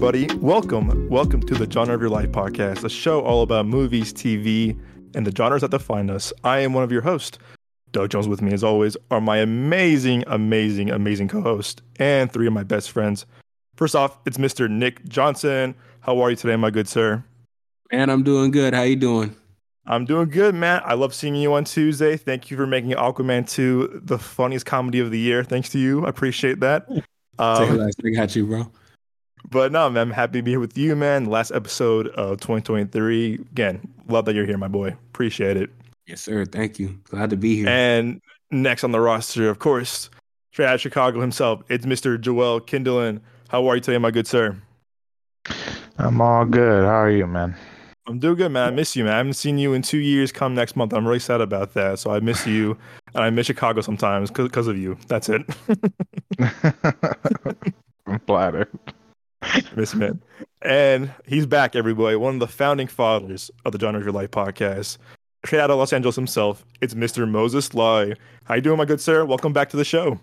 everybody. Welcome, welcome to the Genre of Your Life podcast, a show all about movies, TV, and the genres that define us. I am one of your hosts. Doug Jones with me, as always, are my amazing, amazing, amazing co-host and three of my best friends. First off, it's Mr. Nick Johnson. How are you today, my good sir? Man, I'm doing good. How you doing? I'm doing good, man. I love seeing you on Tuesday. Thank you for making Aquaman 2 the funniest comedy of the year. Thanks to you. I appreciate that. Um, last thing at you, bro. But no, man, I'm happy to be here with you, man. Last episode of 2023. Again, love that you're here, my boy. Appreciate it. Yes, sir. Thank you. Glad to be here. And next on the roster, of course, straight out of Chicago himself, it's Mr. Joel Kindelan. How are you today, my good sir? I'm all good. How are you, man? I'm doing good, man. I miss you, man. I haven't seen you in two years. Come next month. I'm really sad about that. So I miss you, and I miss Chicago sometimes because of you. That's it. I'm flattered. Man. And he's back, everybody. One of the founding fathers of the Genre of Your Life podcast. Straight out of Los Angeles himself, it's Mr. Moses Lawi. How you doing, my good sir? Welcome back to the show.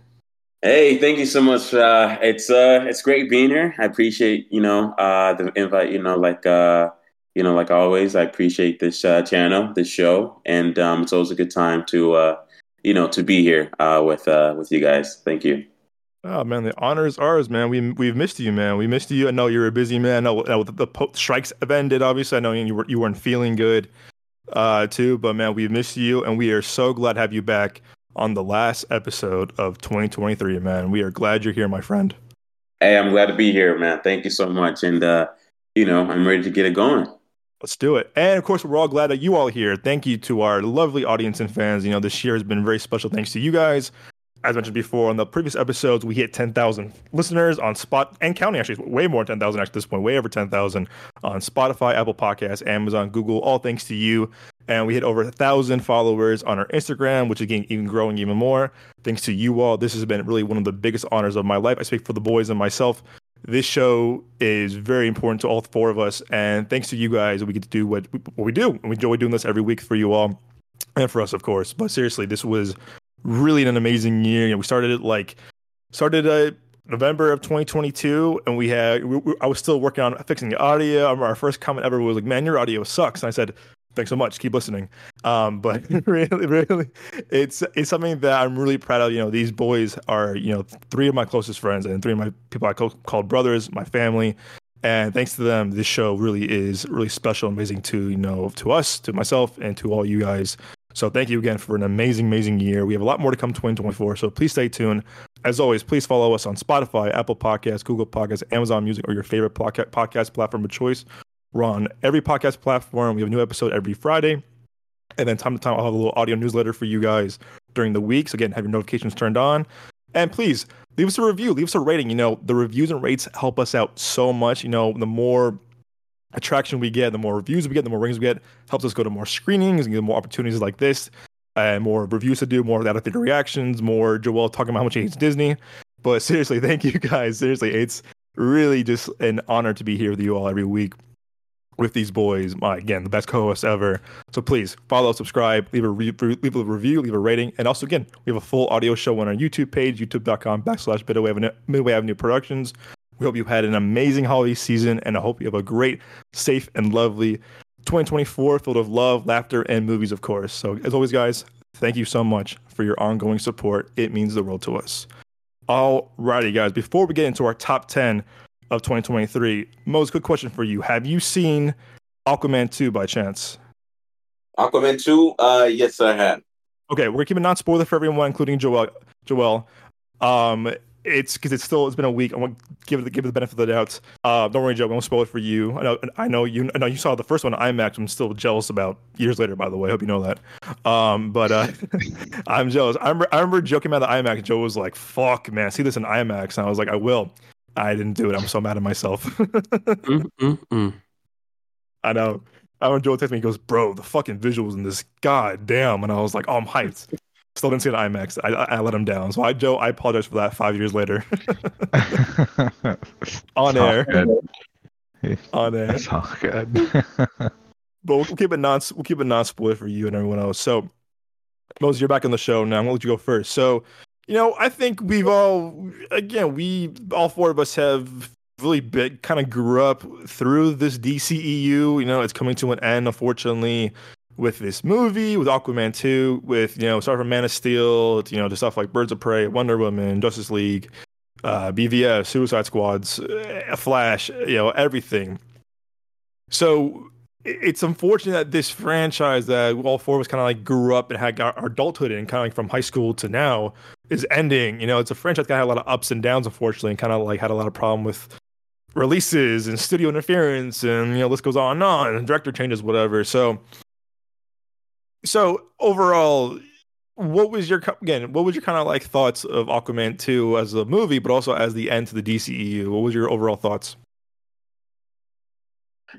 Hey, thank you so much. Uh, it's uh, it's great being here. I appreciate you know uh, the invite. You know, like uh, you know, like always, I appreciate this uh, channel, this show, and um, it's always a good time to uh, you know to be here uh, with uh, with you guys. Thank you. Oh man, the honor is ours, man. We we've missed you, man. We missed you. I know you're a busy man. I know the, the strikes have ended. Obviously, I know you were you weren't feeling good, uh, too. But man, we missed you, and we are so glad to have you back on the last episode of 2023. Man, we are glad you're here, my friend. Hey, I'm glad to be here, man. Thank you so much, and uh, you know, I'm ready to get it going. Let's do it. And of course, we're all glad that you all here. Thank you to our lovely audience and fans. You know, this year has been very special thanks to you guys as mentioned before on the previous episodes, we hit 10,000 listeners on Spot and counting. Actually, way more than 10,000 at this point, way over 10,000 on Spotify, Apple Podcasts, Amazon, Google. All thanks to you. And we hit over a thousand followers on our Instagram, which is again even growing even more. Thanks to you all. This has been really one of the biggest honors of my life. I speak for the boys and myself. This show is very important to all four of us, and thanks to you guys, we get to do what, what we do. And we enjoy doing this every week for you all and for us, of course. But seriously, this was really an amazing year. You know, we started it like started uh, November of 2022, and we had we, we, I was still working on fixing the audio. Our first comment ever was like, "Man, your audio sucks," and I said. Thanks so much. Keep listening. Um, but really, really, it's it's something that I'm really proud of. You know, these boys are you know three of my closest friends and three of my people I call, called brothers, my family, and thanks to them, this show really is really special, and amazing to you know to us, to myself, and to all you guys. So thank you again for an amazing, amazing year. We have a lot more to come 2024. So please stay tuned. As always, please follow us on Spotify, Apple Podcasts, Google Podcasts, Amazon Music, or your favorite podcast platform of choice. We're on every podcast platform. We have a new episode every Friday. And then time to time, I'll have a little audio newsletter for you guys during the week. So again, have your notifications turned on. And please leave us a review, leave us a rating. You know, the reviews and rates help us out so much. You know, the more attraction we get, the more reviews we get, the more rings we get, helps us go to more screenings and get more opportunities like this, and more reviews to do, more out of theater reactions, more Joel talking about how much he hates Disney. But seriously, thank you guys. Seriously, it's really just an honor to be here with you all every week with these boys. My again, the best co-hosts ever. So please follow, subscribe, leave a re- leave a review, leave a rating, and also again, we have a full audio show on our YouTube page, youtube.com backslash Midway Midway Avenue Productions. We hope you had an amazing holiday season, and I hope you have a great, safe, and lovely 2024 filled with love, laughter, and movies, of course. So, as always, guys, thank you so much for your ongoing support. It means the world to us. Alrighty, guys, before we get into our top 10 of 2023, Mose, quick question for you. Have you seen Aquaman 2 by chance? Aquaman 2, uh, yes, I have. Okay, we're gonna keep it non spoiler for everyone, including Joel. Joel. Um, it's because it's still it's been a week. I want to give it give it the benefit of the doubt. Uh, don't worry, Joe. I won't spoil it for you. I know I know you. I know you saw the first one IMAX. I'm still jealous about years later. By the way, I hope you know that. Um, but uh, I'm jealous. I remember I remember joking about the IMAX. Joe was like, "Fuck, man, see this in IMAX," and I was like, "I will." I didn't do it. I'm so mad at myself. mm, mm, mm. I know. I when Joe texted me, he goes, "Bro, the fucking visuals in this, god damn!" And I was like, "Oh, I'm hyped." Still didn't see an IMAX. I, I, let him down. So I, Joe, I apologize for that. Five years later, on air, on air. That's all good. but we'll, keep it non we'll keep it non spoiler for you and everyone else. So, Moses, you're back on the show now. I'm gonna let you go first. So, you know, I think we've all again we all four of us have really big, kind of grew up through this DCEU. You know, it's coming to an end, unfortunately, with this movie, with Aquaman 2, with, you know, starting from Man of Steel, you know, to stuff like Birds of Prey, Wonder Woman, Justice League, uh, BVS, Suicide Squads, uh, Flash, you know, everything. So it's unfortunate that this franchise that all four of us kind of like grew up and had our adulthood in, kind of like from high school to now, is ending. You know, it's a franchise that had a lot of ups and downs, unfortunately, and kind of like had a lot of problem with releases and studio interference, and you know, this goes on and on, and director changes, whatever. So, so overall, what was your again? What was your kind of like thoughts of Aquaman two as a movie, but also as the end to the DCEU? What was your overall thoughts?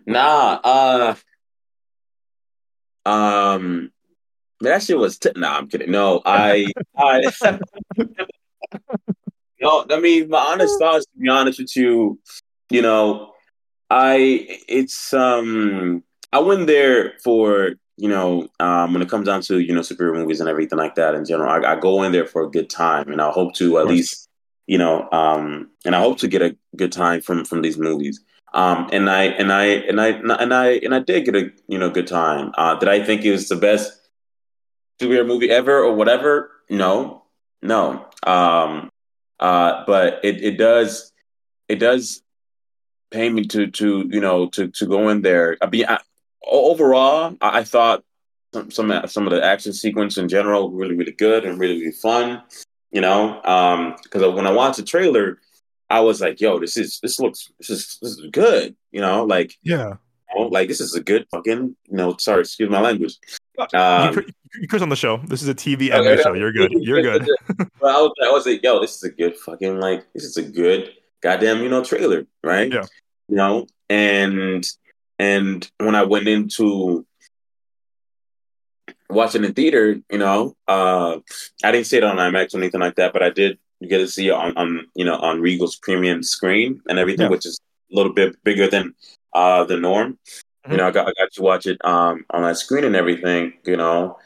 Nah, uh, um, that shit was. T- nah, I'm kidding. No, I, I, no. I mean, my honest thoughts. To be honest with you, you know, I it's um I went there for you know um when it comes down to you know superhero movies and everything like that in general. I, I go in there for a good time, and I hope to at least you know um and I hope to get a good time from from these movies. Um, and I and I and I and I and I did get a you know good time. Uh, did I think it was the best superhero movie ever or whatever? No, no. Um, uh, but it, it does it does pay me to to you know to to go in there. I mean, I, overall, I, I thought some, some some of the action sequence in general really really good and really really fun. You know, because um, when I watched the trailer, I was like, "Yo, this is this looks this is this is good." You know, like yeah, you know, like this is a good fucking. You know, sorry, excuse my language. Um, you, you curse on the show. This is a TV-MA show. You're good. You're good. but I was, I was like, "Yo, this is a good fucking like this is a good goddamn you know trailer, right?" Yeah. You know, and and when I went into watching the theater, you know, uh, I didn't see it on IMAX or anything like that, but I did get to see it on, on you know on Regal's premium screen and everything, yeah. which is a little bit bigger than uh, the norm. Mm-hmm. You know, I got I got to watch it um, on that screen and everything. You know,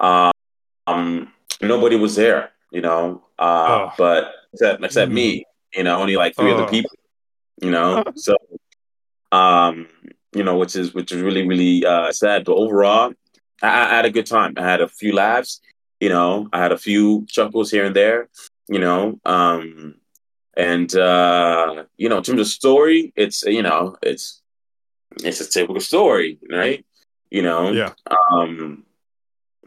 um, nobody was there. You know, uh, oh. but except except mm-hmm. me. You know, only like three oh. other people. You know, so um, you know, which is which is really really uh, sad. But overall, I, I had a good time. I had a few laughs. You know, I had a few chuckles here and there you know. Um, and uh, you know, in terms of story, it's you know, it's it's a typical story, right? You know, yeah. Um,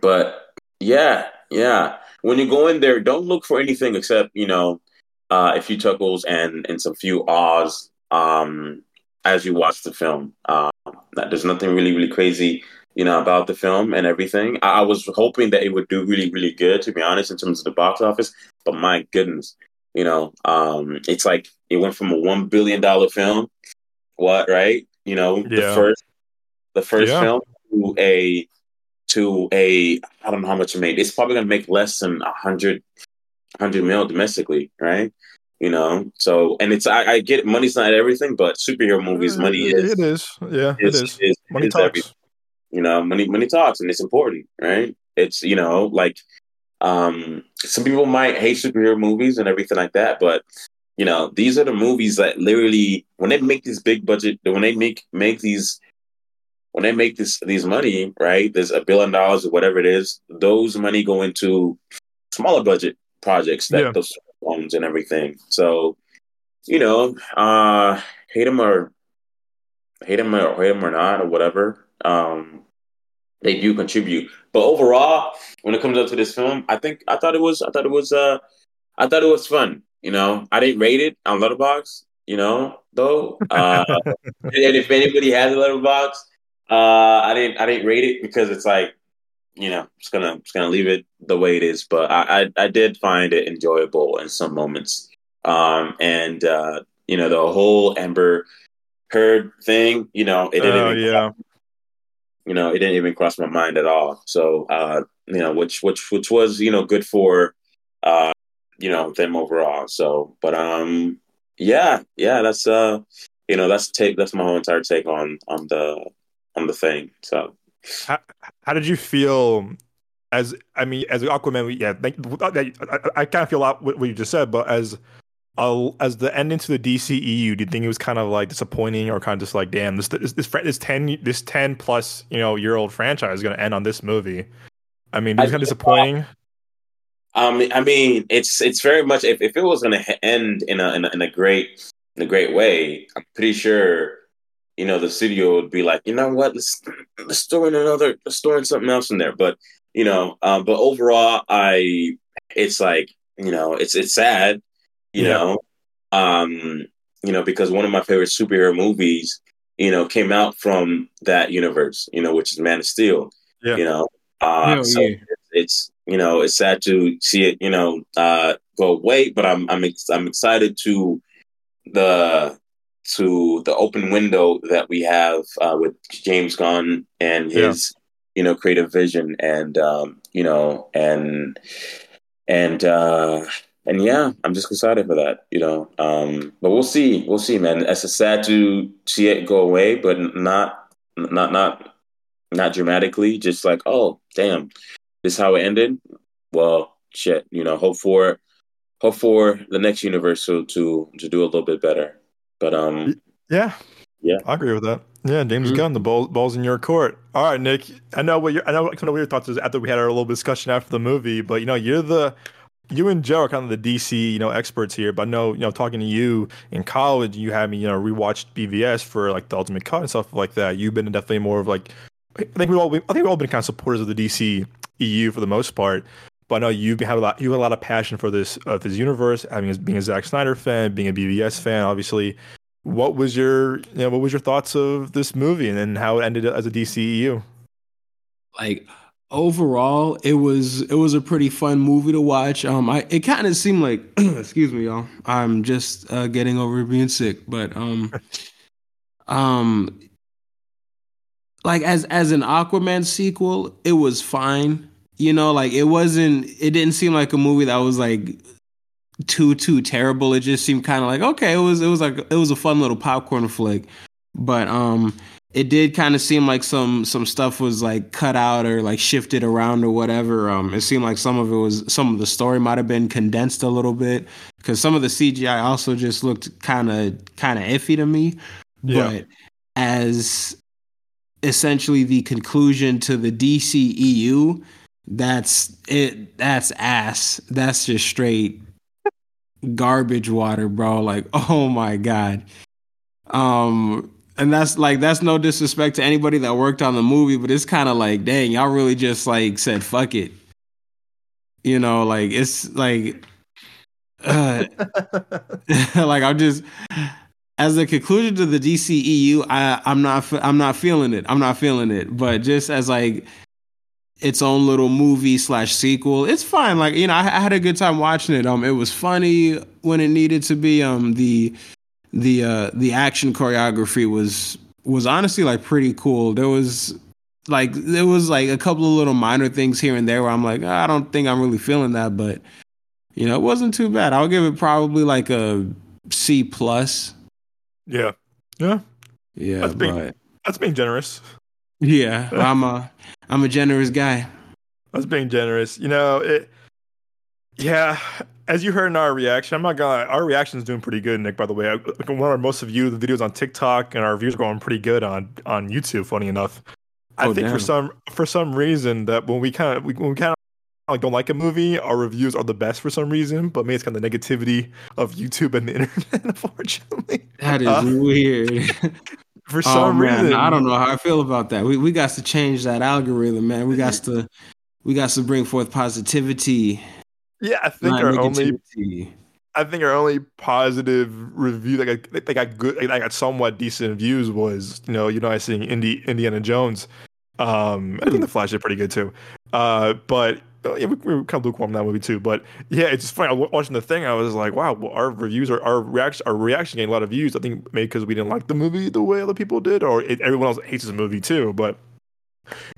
but yeah, yeah. When you go in there, don't look for anything except you know, uh, a few chuckles and and some few ahs um, as you watch the film. Um, there's nothing really really crazy you know, about the film and everything. I, I, was hoping that it would do really, really good, to be honest, in terms of the box office. But my goodness, you know, um, it's like it went from a one billion dollar film, what, right? You know, yeah. the first, the first yeah. film to a to a I don't know how much it made. It's probably gonna make less than a hundred hundred mil domestically, right? You know, so and it's I, I get it, money's not everything, but superhero movies, money is. It is, yeah, it is. is money is talks. Everything. You know, money money talks, and it's important, right? It's you know like um, some people might hate superhero movies and everything like that, but you know these are the movies that literally when they make these big budget, when they make make these when they make this these money, right? There's a billion dollars or whatever it is. Those money go into smaller budget projects that yeah. those and everything. So, you know, uh, hate them or hate them or hate them or not or whatever. Um, they do contribute. But overall, when it comes up to this film, I think I thought it was I thought it was uh I thought it was fun. You know, I didn't rate it on Letterboxd. You know, though, uh, and if anybody has a Letterboxd, uh, I didn't I didn't rate it because it's like you know just gonna just gonna leave it the way it is. But I I, I did find it enjoyable in some moments. Um, and uh, you know the whole Amber Heard thing. You know, it didn't. Oh yeah you know, it didn't even cross my mind at all. So, uh, you know, which which which was you know good for, uh, you know, them overall. So, but um, yeah, yeah, that's uh, you know, that's take that's my whole entire take on on the on the thing. So, how, how did you feel? As I mean, as Aquaman, yeah, I, I, I kind of feel a lot what you just said, but as uh, as the end into the DCEU, do you think it was kind of like disappointing, or kind of just like, damn, this this this, this ten this ten plus you know year old franchise is going to end on this movie? I mean, it was kind of disappointing. Um, I mean, it's it's very much if, if it was going to end in a, in a in a great in a great way, I'm pretty sure you know the studio would be like, you know what, let's let's throw in another, let's throw in something else in there. But you know, um, but overall, I it's like you know, it's it's sad, you yeah. know, um, you know, because one of my favorite superhero movies, you know, came out from that universe, you know, which is Man of Steel. Yeah. You know, uh, yeah, so it's you know it's sad to see it you know uh, go away, but I'm I'm ex- I'm excited to the to the open window that we have uh, with James Gunn and his you know creative vision and um, you know and and uh, and yeah, I'm just excited for that, you know. Um, but we'll see, we'll see, man. It's a sad to see it go away, but not not not not dramatically. Just like, oh, damn, this is how it ended. Well, shit, you know. Hope for hope for the next universe to to, to do a little bit better. But um, yeah, yeah, I agree with that. Yeah, James mm-hmm. Gunn, the ball, ball's in your court. All right, Nick. I know what your I know kind of what your thoughts is after we had our little discussion after the movie, but you know, you're the you and Joe are kind of the DC, you know, experts here. But I know, you know, talking to you in college, you had me, you know, rewatched BVS for like the Ultimate Cut and stuff like that. You've been definitely more of like, I think we all, I think we've all been kind of supporters of the DC EU for the most part. But I know you've had a lot, you had a lot of passion for this, of this universe, having being a Zack Snyder fan, being a BVS fan, obviously what was your you know, what was your thoughts of this movie and then how it ended as a DCEU? Like overall, it was it was a pretty fun movie to watch. Um, I it kind of seemed like excuse me, y'all. I'm just uh, getting over being sick, but um, um, like as as an Aquaman sequel, it was fine. You know, like it wasn't. It didn't seem like a movie that was like too too terrible. It just seemed kind of like okay, it was it was like it was a fun little popcorn flick, but um, it did kind of seem like some some stuff was like cut out or like shifted around or whatever. Um, it seemed like some of it was some of the story might have been condensed a little bit because some of the CGI also just looked kind of kind of iffy to me. Yeah. But as essentially the conclusion to the DCEU, that's it. That's ass. That's just straight garbage water, bro. Like, oh my god. Um, and that's like that's no disrespect to anybody that worked on the movie, but it's kind of like, dang, y'all really just like said fuck it. You know, like it's like, uh, like I'm just as a conclusion to the DCEU, I I'm not I'm not feeling it. I'm not feeling it. But just as like its own little movie slash sequel. It's fine. Like you know, I, I, had a good time watching it. Um, it was funny when it needed to be. Um, the the uh the action choreography was was honestly like pretty cool. There was like there was like a couple of little minor things here and there where I'm like, oh, I don't think I'm really feeling that, but you know, it wasn't too bad. I'll give it probably like a C plus. Yeah. Yeah. Yeah. That's being, but, that's being generous. Yeah, I'm a I'm a generous guy. I was being generous. You know, it. Yeah, as you heard in our reaction, I'm not gonna. Our reaction is doing pretty good, Nick. By the way, I, one of most of you the videos on TikTok and our views are going pretty good on on YouTube. Funny enough, I oh, think damn. for some for some reason that when we kind of when we kind of like don't like a movie, our reviews are the best for some reason. But maybe it's kind of the negativity of YouTube and the internet, unfortunately. That is uh, weird. for oh, some oh, reason. I don't know how I feel about that. We we got to change that algorithm, man. We got to we got to bring forth positivity. Yeah, I think our only I think our only positive review that got, that got good, that got somewhat decent views was you know you know I seeing Indi- Indiana Jones. Um, I think the Flash did pretty good too. Uh, but Oh, yeah, we, we kind of lukewarm that movie too. But yeah, it's just funny. I was watching the thing. I was like, wow, well, our reviews are our reaction, our reaction getting a lot of views. I think maybe because we didn't like the movie the way other people did, or it, everyone else hates the movie too. But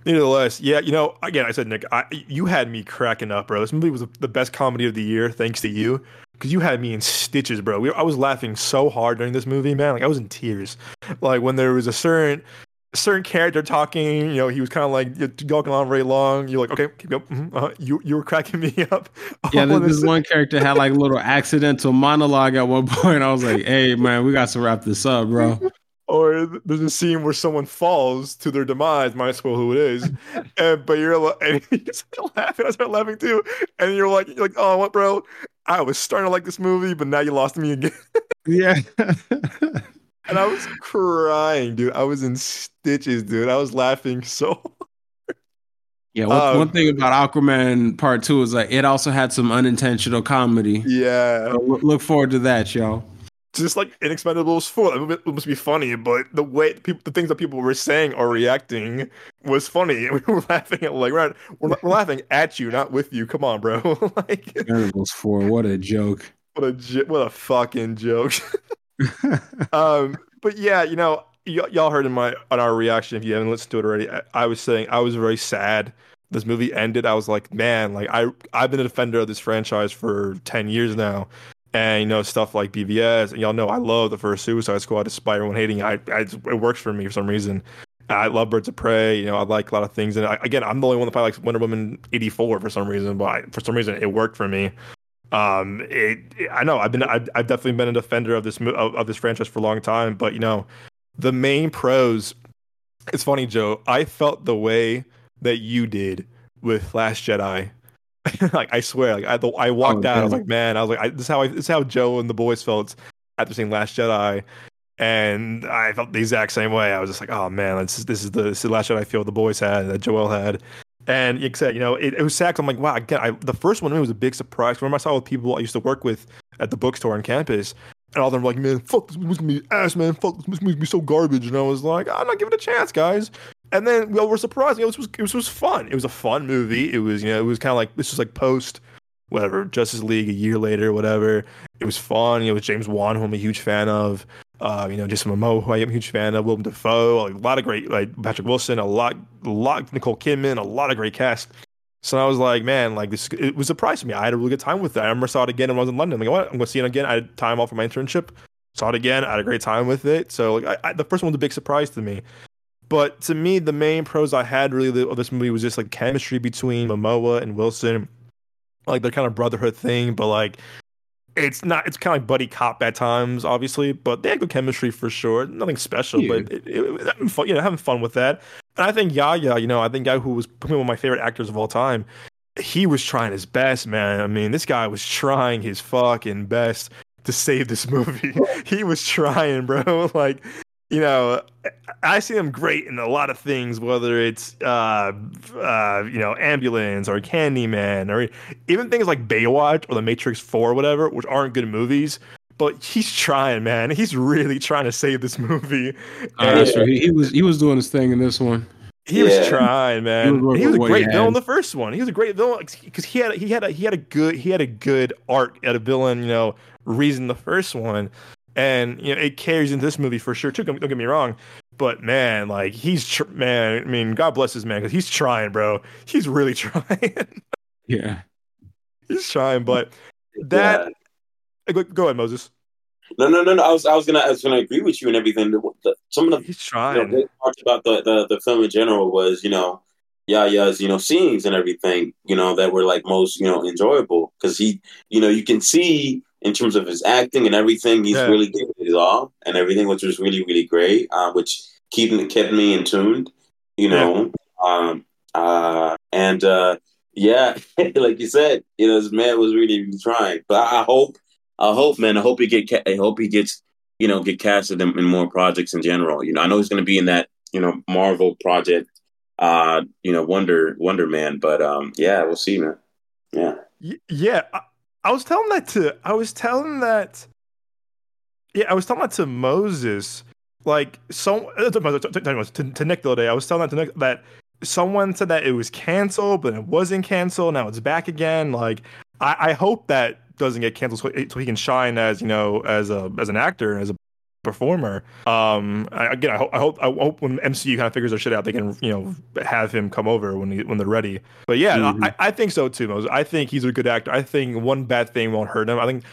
nevertheless, yeah, you know, again, I said Nick, I, you had me cracking up, bro. This movie was the best comedy of the year, thanks to you, because you had me in stitches, bro. We, I was laughing so hard during this movie, man. Like I was in tears. Like when there was a certain certain character talking, you know, he was kind of like talking on very long. You're like, okay, keep up. Mm-hmm. Uh, you you were cracking me up. Yeah, this, this one character had like a little accidental monologue at one point. I was like, hey man, we got to wrap this up, bro. Or there's a scene where someone falls to their demise. Might spoil who it is, and but you're like, and you start laughing. I start laughing too, and you're like, you're like, oh, what, bro? I was starting to like this movie, but now you lost me again. yeah. And I was crying, dude. I was in stitches, dude. I was laughing so. Yeah, one, um, one, thing about Aquaman Part Two is like it also had some unintentional comedy. Yeah, so look forward to that, y'all just like Inexpendables four. It must be funny, but the way people, the things that people were saying or reacting was funny, and we were laughing at like we're, we're, we're laughing at you, not with you. Come on, bro. like Inexpendables four, what a joke! What a what a fucking joke. um, but yeah, you know, y- y'all heard in my on our reaction. If you haven't listened to it already, I, I was saying I was very sad this movie ended. I was like, man, like I I've been a defender of this franchise for ten years now and you know stuff like BVS. And y'all know I love the first Suicide Squad, despite everyone hating. I, I it works for me for some reason. I love Birds of Prey. You know, I like a lot of things. And I, again, I'm the only one that probably likes Wonder Woman '84 for some reason, but I, for some reason it worked for me. Um, it, it I know I've been I've, I've, definitely been a defender of this of, of this franchise for a long time, but you know, the main pros. It's funny, Joe. I felt the way that you did with Last Jedi like I swear, like I, I walked oh, out, I was like, man, I was like, I, this is how I, this is how Joe and the boys felt after seeing Last Jedi, and I felt the exact same way. I was just like, oh man, this is this is the, this is the Last Jedi I feel the boys had that Joel had, and said, you know, it, it was sad. I'm like, wow, again, I, the first one was a big surprise. Remember, I saw with people I used to work with at the bookstore on campus, and all them were like, man, fuck this movie's gonna be ass, man. Fuck this movie's gonna be so garbage. And I was like, I'm not giving it a chance, guys and then well, we're surprised. You know, it was it was fun. It was a fun movie. It was you know it was kind of like this was like post whatever Justice League a year later, whatever. It was fun. You know, it was James Wan, who I'm a huge fan of. Uh, you know, Jason Momoa, who I am a huge fan of. Willem Dafoe, a lot of great like Patrick Wilson, a lot, a lot Nicole Kidman, a lot of great cast. So I was like, man, like this, it was a surprise to me. I had a really good time with it. I remember saw it again when I was in London. Like, what? I'm gonna see it again. I had time off for my internship. Saw it again. I had a great time with it. So like, I, I, the first one was a big surprise to me. But to me, the main pros I had really of this movie was just like chemistry between Momoa and Wilson, like their kind of brotherhood thing. But like, it's not. It's kind of like buddy cop at times, obviously. But they had good chemistry for sure. Nothing special, yeah. but it, it, having fun, you know, having fun with that. And I think Yahya, you know, I think guy who was probably one of my favorite actors of all time. He was trying his best, man. I mean, this guy was trying his fucking best to save this movie. he was trying, bro. Like you know, I see him great in a lot of things, whether it's uh, uh, you know, ambulance or Candyman, or even things like Baywatch or The Matrix Four, or whatever, which aren't good movies. But he's trying, man. He's really trying to save this movie. Uh, that's He, he, was he was doing his thing in this one. He yeah. was trying, man. He was, he was a great villain in the first one. He was a great villain because he had he had a, he had a good he had a good arc at a villain, you know, reason the first one and you know it carries into this movie for sure too. Don't, don't get me wrong, but man, like he's tr- man. I mean, God bless his man because he's trying, bro. He's really trying. yeah, he's trying, but that. Yeah. Go, go, ahead, Moses. No, no, no, no. I was, I was gonna, I was gonna agree with you and everything. The, the, some of the he's trying. You know, parts about the, the the film in general was, you know, Yahya's, you know, scenes and everything, you know, that were like most, you know, enjoyable because he, you know, you can see in terms of his acting and everything, he's yeah. really giving it all and everything, which was really, really great, uh, which keeping kept me in tuned, you know. Yeah. Um, uh, and uh, yeah, like you said, you know, this man was really, really trying. But I, I hope, I hope, man, I hope he get, ca- I hope he gets, you know, get casted in, in more projects in general. You know, I know he's going to be in that, you know, Marvel project, uh, you know, Wonder Wonder Man. But um, yeah, we'll see, man. Yeah. Yeah, I was telling that to I was telling that yeah, I was telling that to Moses. Like so uh, to, to, to Nick the other day. I was telling that to Nick that someone said that it was canceled, but it wasn't canceled. Now it's back again. Like I, I hope that doesn't get canceled so, he can shine as you know as a as an actor as a performer. Um, I, again, I hope, I hope, I hope when MCU kind of figures their shit out, they can, you know, have him come over when he, when they're ready. But yeah, mm-hmm. I, I, think so too. Moses. I think he's a good actor. I think one bad thing won't hurt him. I think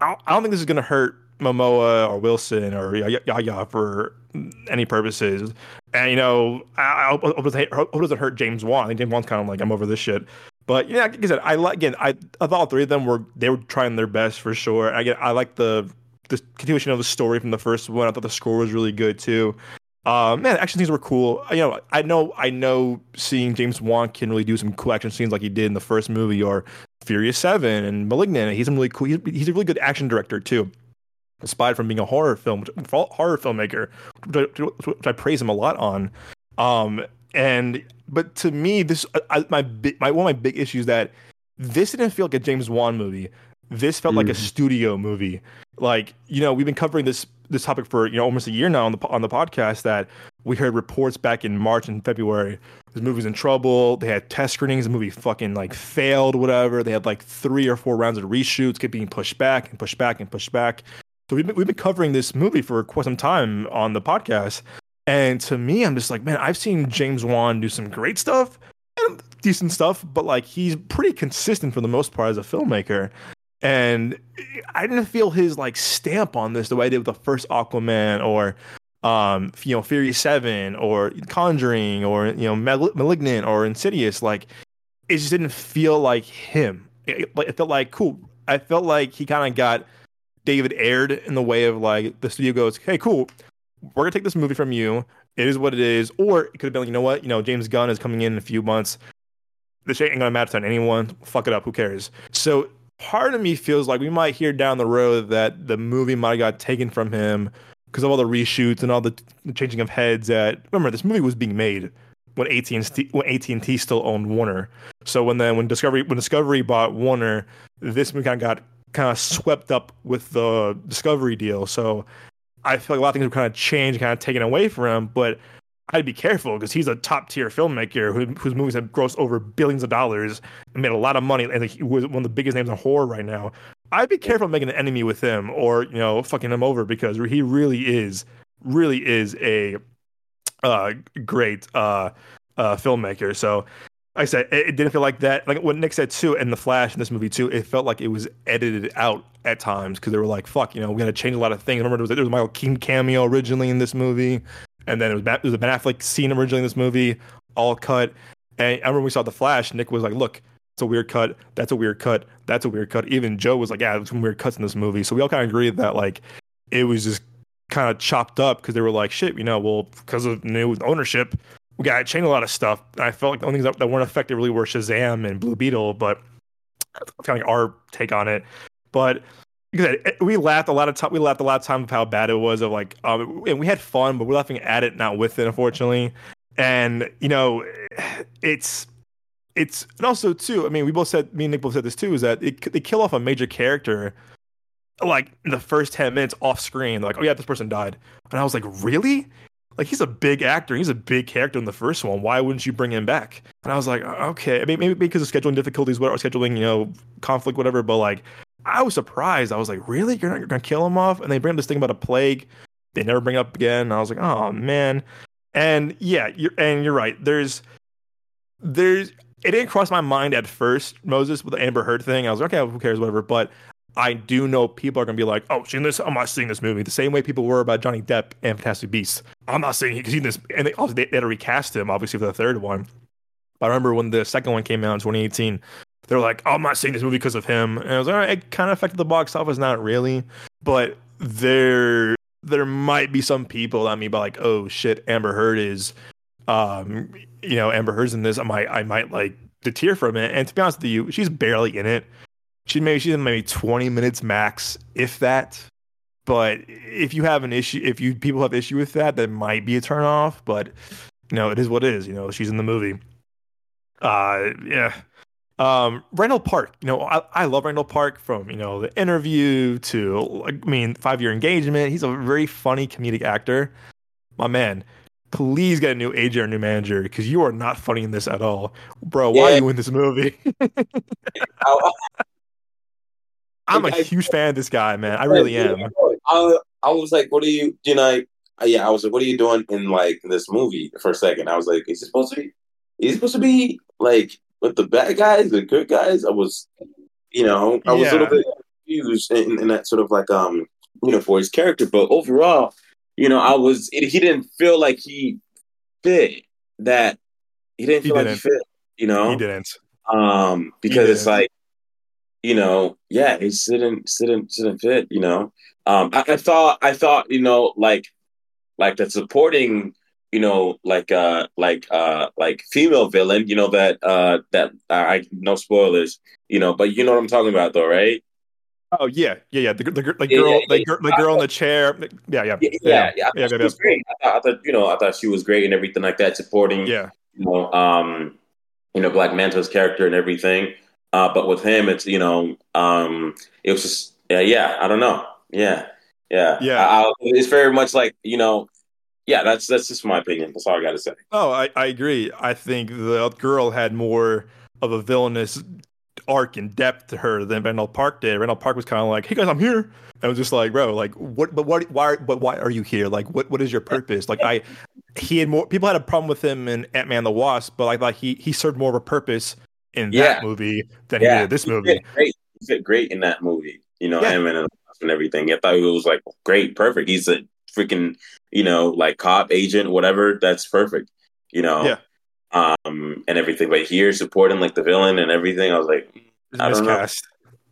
I don't, I don't think this is gonna hurt Momoa or Wilson or Yahya for any purposes. And you know, I, I hope, it doesn't, hope it doesn't hurt James Wan. I think James Wan's kind of like I'm over this shit. But yeah, like I said, I like again. I, I thought all three of them were they were trying their best for sure. I get I like the the continuation of the story from the first one. I thought the score was really good too. Um, man, action scenes were cool. You know, I know, I know, seeing James Wan can really do some cool action scenes like he did in the first movie or Furious Seven and *Malignant*. He's a really cool. He's, he's a really good action director too aside from being a horror film horror filmmaker, which I praise him a lot on. Um, and but to me, this I, my my one of my big issues that this didn't feel like a James Wan movie. This felt mm. like a mm. studio movie. Like you know, we've been covering this this topic for you know almost a year now on the on the podcast that we heard reports back in March and February. This movie's in trouble. They had test screenings. The movie fucking like failed, whatever. They had like three or four rounds of reshoots, kept being pushed back and pushed back and pushed back. So we've been, we've been covering this movie for quite some time on the podcast. And to me, I'm just like, man, I've seen James Wan do some great stuff and decent stuff, but like he's pretty consistent for the most part as a filmmaker. And I didn't feel his like stamp on this the way I did with the first Aquaman or um, you know, Fury Seven or Conjuring or you know, Malignant or Insidious. Like, it just didn't feel like him. It, it felt like cool. I felt like he kind of got David Ayer'd in the way of like the studio goes, hey, cool, we're gonna take this movie from you. It is what it is. Or it could have been like, you know what, you know, James Gunn is coming in in a few months. This ain't gonna matter to anyone. Fuck it up. Who cares? So part of me feels like we might hear down the road that the movie might have got taken from him because of all the reshoots and all the, changing of heads. That remember this movie was being made when AT and when AT and T still owned Warner. So when then when Discovery when Discovery bought Warner, this movie kind of got kind of swept up with the Discovery deal. So I feel like a lot of things were kind of changed, kind of taken away from him. But I'd be careful because he's a top tier filmmaker who, whose movies have grossed over billions of dollars and made a lot of money, and he was one of the biggest names in horror right now. I'd be careful making an enemy with him or you know fucking him over because he really is, really is a uh, great uh, uh, filmmaker. So like I said, it, didn't feel like that. Like what Nick said too, and the Flash in this movie too, it felt like it was edited out at times because they were like, "Fuck," you know, we're gonna change a lot of things. Remember, there was, there was Michael Keaton cameo originally in this movie, and then it was it was a Ben Affleck scene originally in this movie, all cut. And I remember we saw the Flash, Nick was like, "Look, it's a weird cut. That's a weird cut. That's a weird cut." Even Joe was like, "Yeah, there's some weird cuts in this movie." So we all kind of agreed that like it was just kind of chopped up because they were like, "Shit, you know, well, because of new ownership." we got to change a lot of stuff. I felt like the only things that, that weren't affected really were Shazam and Blue Beetle, but kind of like our take on it. But we laughed a lot of time, we laughed a lot of time of how bad it was. Of like, um, and we had fun, but we're laughing at it, not with it, unfortunately. And you know, it's it's and also too. I mean, we both said me and Nick both said this too. Is that it, they kill off a major character like in the first 10 minutes off screen like oh yeah this person died and i was like really like he's a big actor. He's a big character in the first one. Why wouldn't you bring him back? And I was like, okay, maybe, maybe because of scheduling difficulties, whatever, scheduling, you know, conflict, whatever. But like, I was surprised. I was like, really? You're not you're gonna kill him off? And they bring up this thing about a plague. They never bring up again. I was like, oh man. And yeah, you're and you're right. There's there's it didn't cross my mind at first, Moses, with the Amber Heard thing. I was like, okay, who cares, whatever. But I do know people are gonna be like, "Oh, seen this? I'm not seeing this movie." The same way people were about Johnny Depp and Fantastic Beasts. I'm not seeing because this, and they also they, they had to recast him obviously for the third one. But I remember when the second one came out in 2018, they're like, oh, "I'm not seeing this movie because of him," and I was like, "All right, it kind of affected the box office, not really, but there there might be some people that that be like, "Oh shit, Amber Heard is." Um, you know, Amber Heard's in this. I might, I might like deter from it. And to be honest with you, she's barely in it she maybe she's in maybe 20 minutes max, if that. But if you have an issue, if you people have issue with that, that might be a turn off. But you know, it is what it is. You know, she's in the movie. Uh, yeah. Um, Randall Park. You know, I, I love Randall Park from you know the interview to I mean five year engagement. He's a very funny comedic actor. My man, please get a new agent or new manager because you are not funny in this at all, bro. Why yeah. are you in this movie? I'm a huge fan of this guy, man. I really am. I, I was like, what are you, you know, yeah, I was like, what are you doing in like this movie for a second? I was like, is it supposed to be, is he supposed to be like with the bad guys, the good guys? I was, you know, I was yeah. a little bit confused in, in, that sort of like, um, you know, for his character. But overall, you know, I was it, he didn't feel like he fit that. He didn't He feel like didn't. he fit. You know, He didn't. um, because it's didn't. like, you know, yeah, he didn't didn't didn't fit. You know, um, I, I thought I thought you know like like the supporting you know like uh like uh like female villain you know that uh that uh, I no spoilers you know but you know what I'm talking about though right Oh yeah, yeah, yeah. The, the, the, the Yeah, girl, yeah, the, yeah. girl, the girl in the chair. Yeah, yeah, yeah yeah, yeah, I thought yeah, yeah, was great I thought, I thought you know I thought she was great and everything like that supporting yeah. you know, um, you know, Black Manta's character and everything. Uh, but with him, it's you know, um, it was just yeah, yeah. I don't know, yeah, yeah, Yeah. I, I, it's very much like you know, yeah. That's that's just my opinion. That's all I got to say. Oh, I, I agree. I think the girl had more of a villainous arc and depth to her than Randall Park did. Randall Park was kind of like, "Hey guys, I'm here." I was just like, "Bro, like, what? But what? Why? But why are you here? Like, what? What is your purpose?" Like, I, he had more. People had a problem with him in Ant Man the Wasp, but I thought he he served more of a purpose in Yeah. that movie than he did in this movie. great. He fit great in that movie. You know, Yeah. Ant-Man and, and everything. I thought it was like great, perfect. He's a freaking you know like cop agent, whatever. That's perfect. You know, Yeah. um, and everything. But here, supporting like the villain and everything, I was like, It's I don't know. miscast.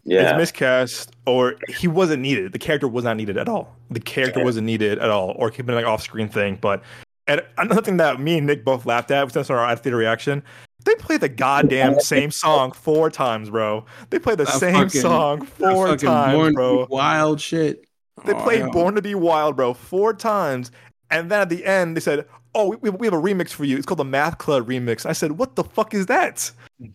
yeah, It's miscast, or he wasn't needed. The character was not needed at all. The character Yeah. wasn't needed at all, or it could have like off-screen thing. But and another thing that me and Nick both laughed at, was our theater reaction. They played the goddamn same song four times, bro. They played the That same fucking- song four times, bro. Wild shit. They Oh, played "Born to Be Wild," bro, four times, and then at the end they said, "Oh, we, we have a remix for you. It's called the Math Club remix." I said, "What the fuck is that?"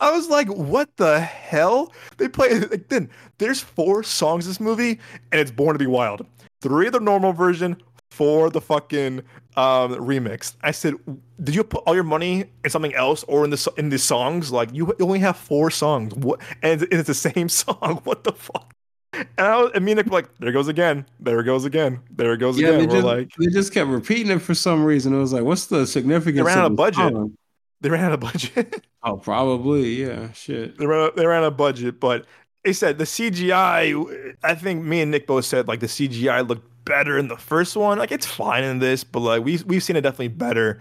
I was like, "What the hell?" They play like then. There's four songs in this movie, and it's "Born to Be Wild." Three of the normal version, four the fucking um, remix. I said, "Did you put all your money in something else or in the in the songs? Like you only have four songs, what? And it's the same song. What the fuck?" And I was, and me and Nick were like, there goes again. There it goes again. There it goes Yeah, again. they We're just, like, they just kept repeating it for some reason. It was like, what's the significance? They ran out of budget. song? they ran out of budget. Oh, probably. Yeah. Shit. they, ran, they ran out of budget. But they said the CGI, I think me and Nick both said like the CGI looked better in the first one. Like it's fine in this, but like we, we've seen it definitely better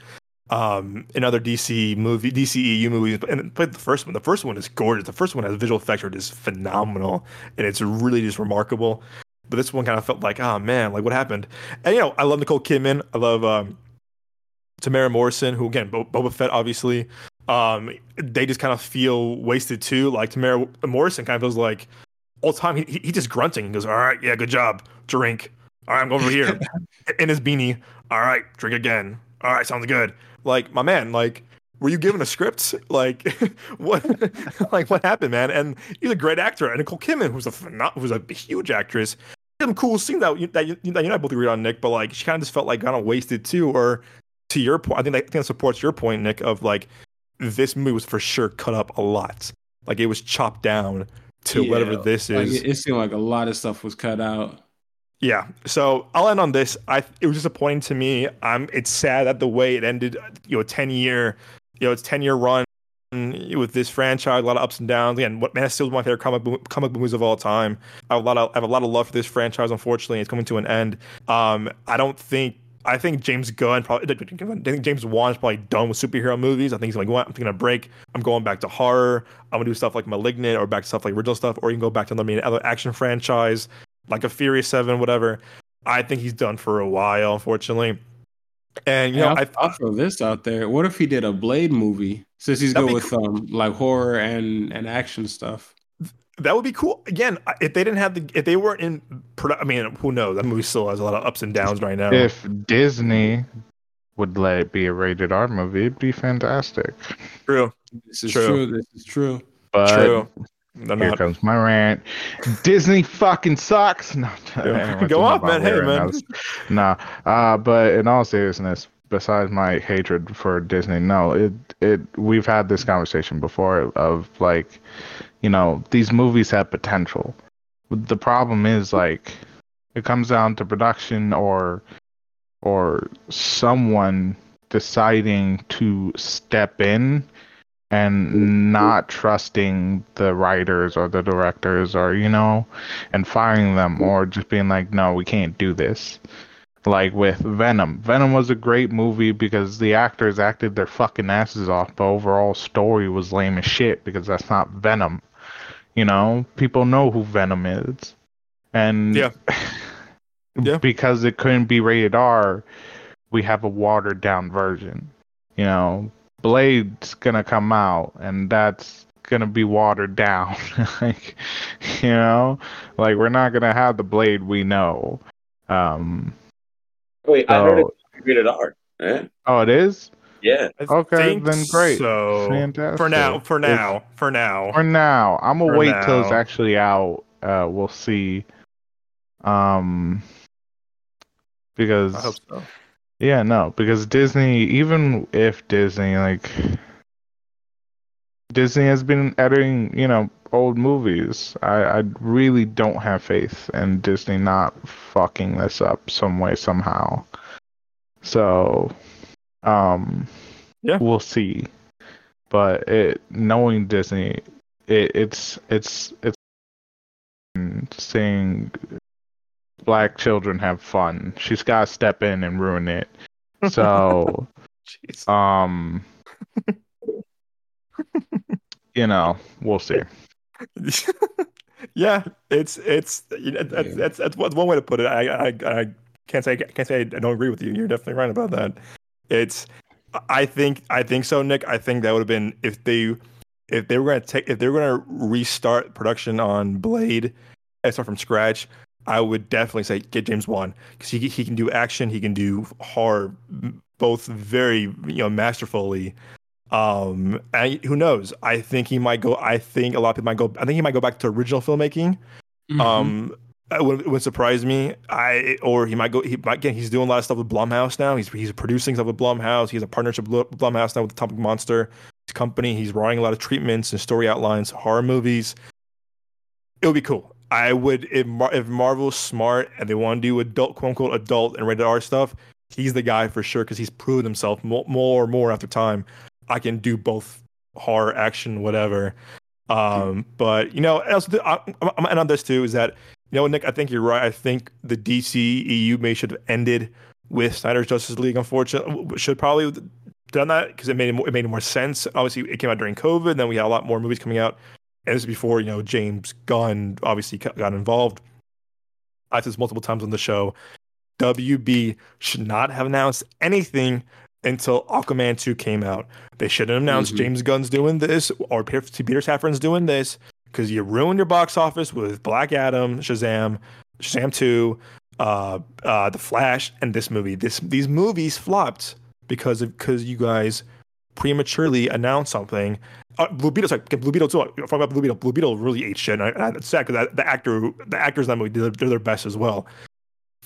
um, in other DC movie, DCEU movies. And but the first one, the first one is gorgeous. The first one has visual effects are just phenomenal. And it's really just remarkable. But this one kind of felt like, oh man, like what happened? And you know, I love Nicole Kidman. I love um, Temuera Morrison, who again, Bo- Boba Fett, obviously. Um, they just kind of feel wasted too. Like Temuera Morrison kind of feels like all the time he, he he just grunting. He goes, "All right, yeah, good job, drink. All right, I'm going over here in his beanie. All right, drink again. All right, sounds good." Like my man, like were you given a script? Like what? like what happened, man? And he's a great actor. And Nicole Kidman, who's a phenom- who's a huge actress, some cool scenes that you, that you, that you and I both agreed on, Nick. But like she kind of just felt like kind of wasted too. Or to your point, I think that, I think that supports your point, Nick, of like this movie was for sure cut up a lot. Like it was chopped down to Yeah, whatever this Like, is. it, it seemed like a lot of stuff was cut out. Yeah. So I'll end on this. I it was disappointing to me. I'm it's sad that the way it ended, you know, 10 year, you know, it's 10 year run with this franchise, a lot of ups and downs. Again, what Man of Steel is my favorite comic comic movies of all time. I have a lot of I have a lot of love for this franchise. Unfortunately, it's coming to an end. Um, I don't think I think James Gunn probably I think James Wan is probably done with superhero movies. I think he's like, I'm taking a break. I'm going back to horror. I'm gonna do stuff like Malignant or back to stuff like original stuff, or you can go back to another other action franchise like a Fury Seven, whatever. I think he's done for a while, unfortunately. And you Yeah, know, I, I'll, I'll throw this out there. What if he did a Blade movie? Since he's That'd good be with um like horror and and action stuff. that would be cool. Again, if they didn't have the, if they weren't in, produ- I mean, who knows? That movie still has a lot of ups and downs right now. If Disney would let it be a rated R movie, it'd be fantastic. True, This is True. true. This is true. But true. They're here not. comes my rant. Disney fucking sucks. No, Yeah. Go off, man. Hey, man. Nah, uh, but in all seriousness, besides my hatred for Disney, no, it it we've had this conversation before of like, you know, these movies have potential. The problem is like, it comes down to production or or someone deciding to step in and not trusting the writers or the directors or you know and firing them or just being like no we can't do this. Like with venom. Venom was a great movie because the actors acted their fucking asses off but overall story was lame as shit because that's not venom. You know? People know who venom is. And Yeah. Yeah. because it couldn't be rated r we have a watered down version you know Blade's gonna come out, and that's gonna be watered down. like, you know, like we're not gonna have the Blade we know. Um, Wait, I heard so- it's rated R. Right? oh, it is. Yeah. Okay, then great. So Fantastic. for now, for It's- now, for now. For now, I'm gonna For wait till it's actually out. Uh, we'll see. Um, because I hope so. Yeah, no, because Disney, even if Disney, like, Disney has been editing, you know, old movies. I, I really don't have faith in Disney not fucking this up some way, somehow. So, um, Yeah. we'll see. But it, knowing Disney, it, it's, it's, it's seeing black children have fun. She's got to step in and ruin it. So, Jeez. um, you know, we'll see. yeah, it's it's you know, that's, that's that's one one way to put it. I I, I can't say I can't say I don't agree with you. You're definitely right about that. It's I think I think so, Nick. I think that would have been if they if they were gonna take if they were gonna restart production on Blade and start from scratch. I would definitely say get James Wan because he he can do action, he can do horror, both very you know masterfully. Um, and who knows? I think he might go. I think a lot of people might go. I think he might go back to original filmmaking. Mhm. Um, it would, it would surprise me. I or he might go. He might again. He's doing a lot of stuff with Blumhouse now. He's he's producing stuff with Blumhouse. He has a partnership with Blumhouse now with the Atomic Monster his company. He's writing a lot of treatments and story outlines, horror movies. It would be cool. I would if Mar- if Marvel's smart and they want to do adult quote unquote adult and rated R stuff. He's the guy for sure because he's proven himself more, more and more after time. I can do both horror, action, whatever. Um, but you know, else I, I'm, I'm on this too is that you know, Nick, I think you're right. I think the DC EU may should have ended with Snyder's Justice League. Unfortunately, should probably done that because it made it more, it made more sense. Obviously, it came out during COVID. Then we had a lot more movies coming out, and this is before you know James Gunn obviously got involved. I've said this multiple times on the show. WB should not have announced anything until Aquaman 2 came out. They shouldn't have announced Mhm. James Gunn's doing this or Peter Peter Safran's doing this because you ruined your box office with Black Adam, Shazam, Shazam 2, uh, uh, The Flash, and this movie. This these movies flopped because of because you guys prematurely announced something. Uh, Blue Beetle, sorry, Blue Beetle too. Talking about Blue Beetle, Blue Beetle really ate shit. And I, and it's sad because the actor, the actors in that movie, did their best as well.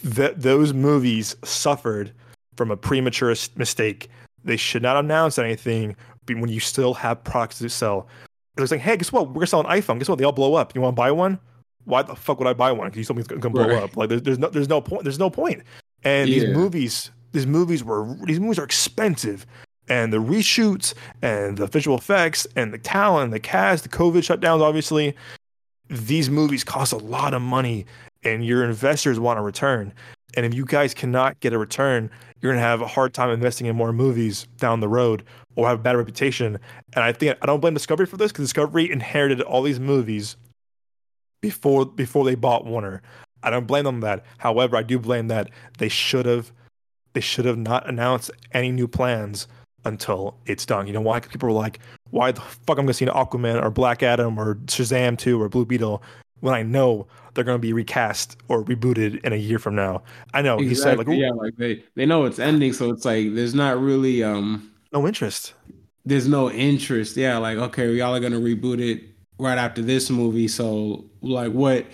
That those movies suffered from a premature mistake. They should not announce anything when you still have products to sell. It's like, hey, guess what? We're gonna sell an iPhone. Guess what? They all blow up. You want to buy one? Why the fuck would I buy one? Because you me gonna blow Right. up. Like, there's, there's no, there's no point. There's no point. And these movies, these movies were, these movies are expensive. And the reshoots and the visual effects and the talent, the cast, the COVID shutdowns, obviously, these movies cost a lot of money, and your investors want a return. And if you guys cannot get a return, you're gonna have a hard time investing in more movies down the road or have a bad reputation. And I think I don't blame Discovery for this because Discovery inherited all these movies before before they bought Warner. I don't blame them that. However, I do blame that they should have they should have not announced any new plans until it's done. You know why? people were like, "Why the fuck I'm gonna see an Aquaman or Black Adam or Shazam 2 or Blue Beetle when I know they're gonna be recast or rebooted in a year from now?" I know he said like, Exactly, yeah, like they they know it's ending, so it's like there's not really um "No interest." there's no interest. Yeah, like okay, y'all are gonna reboot it right after this movie, so like what?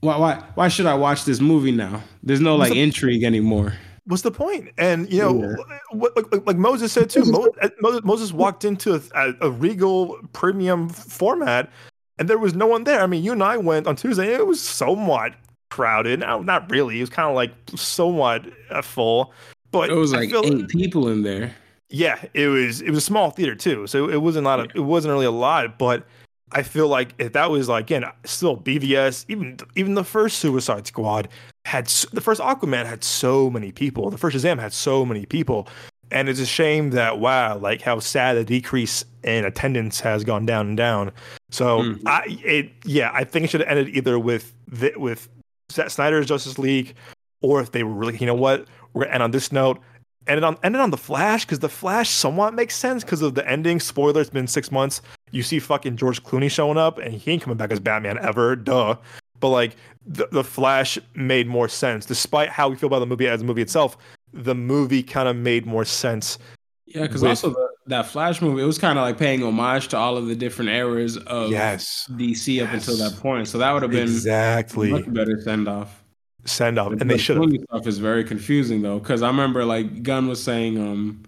Why why why should I watch this movie now? There's no like intrigue anymore. What's the point? And you know, Yeah. what, like, like Moses said too. Uh, Moses, Moses walked into a, a, a Regal premium format, and there was no one there. I mean, you and I went on Tuesday. It was somewhat crowded. Now, not really. It was kind of like somewhat uh, full. But It was I like feel- eight people in there. Yeah, it was it was a small theater too, so it wasn't a lot. Of, it wasn't really a lot, but I feel like if that was like again still BVS, even even the first Suicide Squad had the first Aquaman had so many people. The first Shazam had so many people, and it's a shame that wow, like how sad the decrease in attendance has gone down and down. So mm. I it yeah, I think it should have ended either with the, with Snyder's Justice League, or if they were really you know what we're gonna end on this note. Ended on ended on the Flash because the Flash somewhat makes sense because of the ending. Spoiler: It's been six months. You see fucking George Clooney showing up, and he ain't coming back as Batman ever. Duh. But like the, the Flash made more sense, despite how we feel about the movie as a movie itself. The movie kind of made more sense. Yeah, because also the, that Flash movie, it was kind of like paying homage to all of the different eras of yes. DC yes. up until that point. So that would have been exactly much better send off. Send off, and they should. have. Stuff is very confusing though, because I remember like Gunn was saying, um,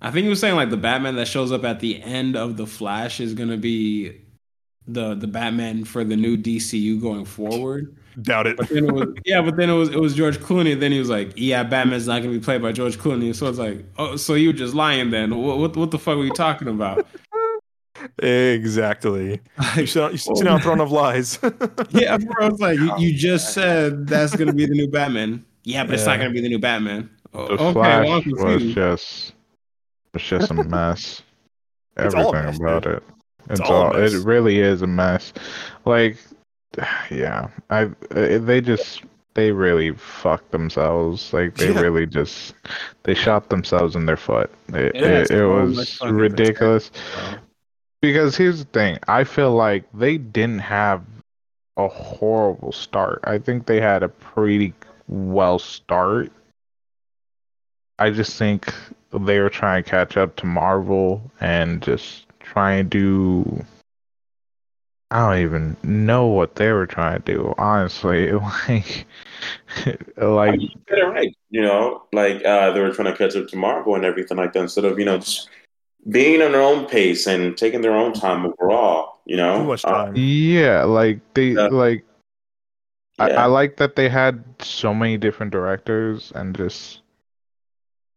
I think he was saying like the Batman that shows up at the end of the Flash is gonna be the the Batman for the new DCU going forward. Doubt it. But then it was, yeah, but then it was it was George Clooney. Then he was like, "Yeah, Batman's not gonna be played by George Clooney." So it's like, "Oh, so you were just lying then? What what, what the fuck were you talking about?" Exactly. You sit on, you sit on throne of lies. yeah, bro. It's like you, you just said that's gonna be the new Batman. Yeah, but yeah. it's not gonna be the new Batman. Oh, the okay, Flash well, was just was just a mess. Everything mess, about dude. it. It's, it's all, all it really is a mess. Like yeah, I they just they really fucked themselves. Like they yeah. really just they shot themselves in their foot. It, it, it, it was ridiculous. Because here's the thing, I feel like they didn't have a horrible start. I think they had a pretty well start. I just think they were trying to catch up to Marvel and just try and do I don't even know what they were trying to do, honestly. Like, like you get it right. You know, like uh, they were trying to catch up to Marvel and everything like that instead of you know just being on their own pace and taking their own time overall. You know, too much time. Uh, yeah, like they yeah. like. Yeah. I, I like that they had so many different directors and just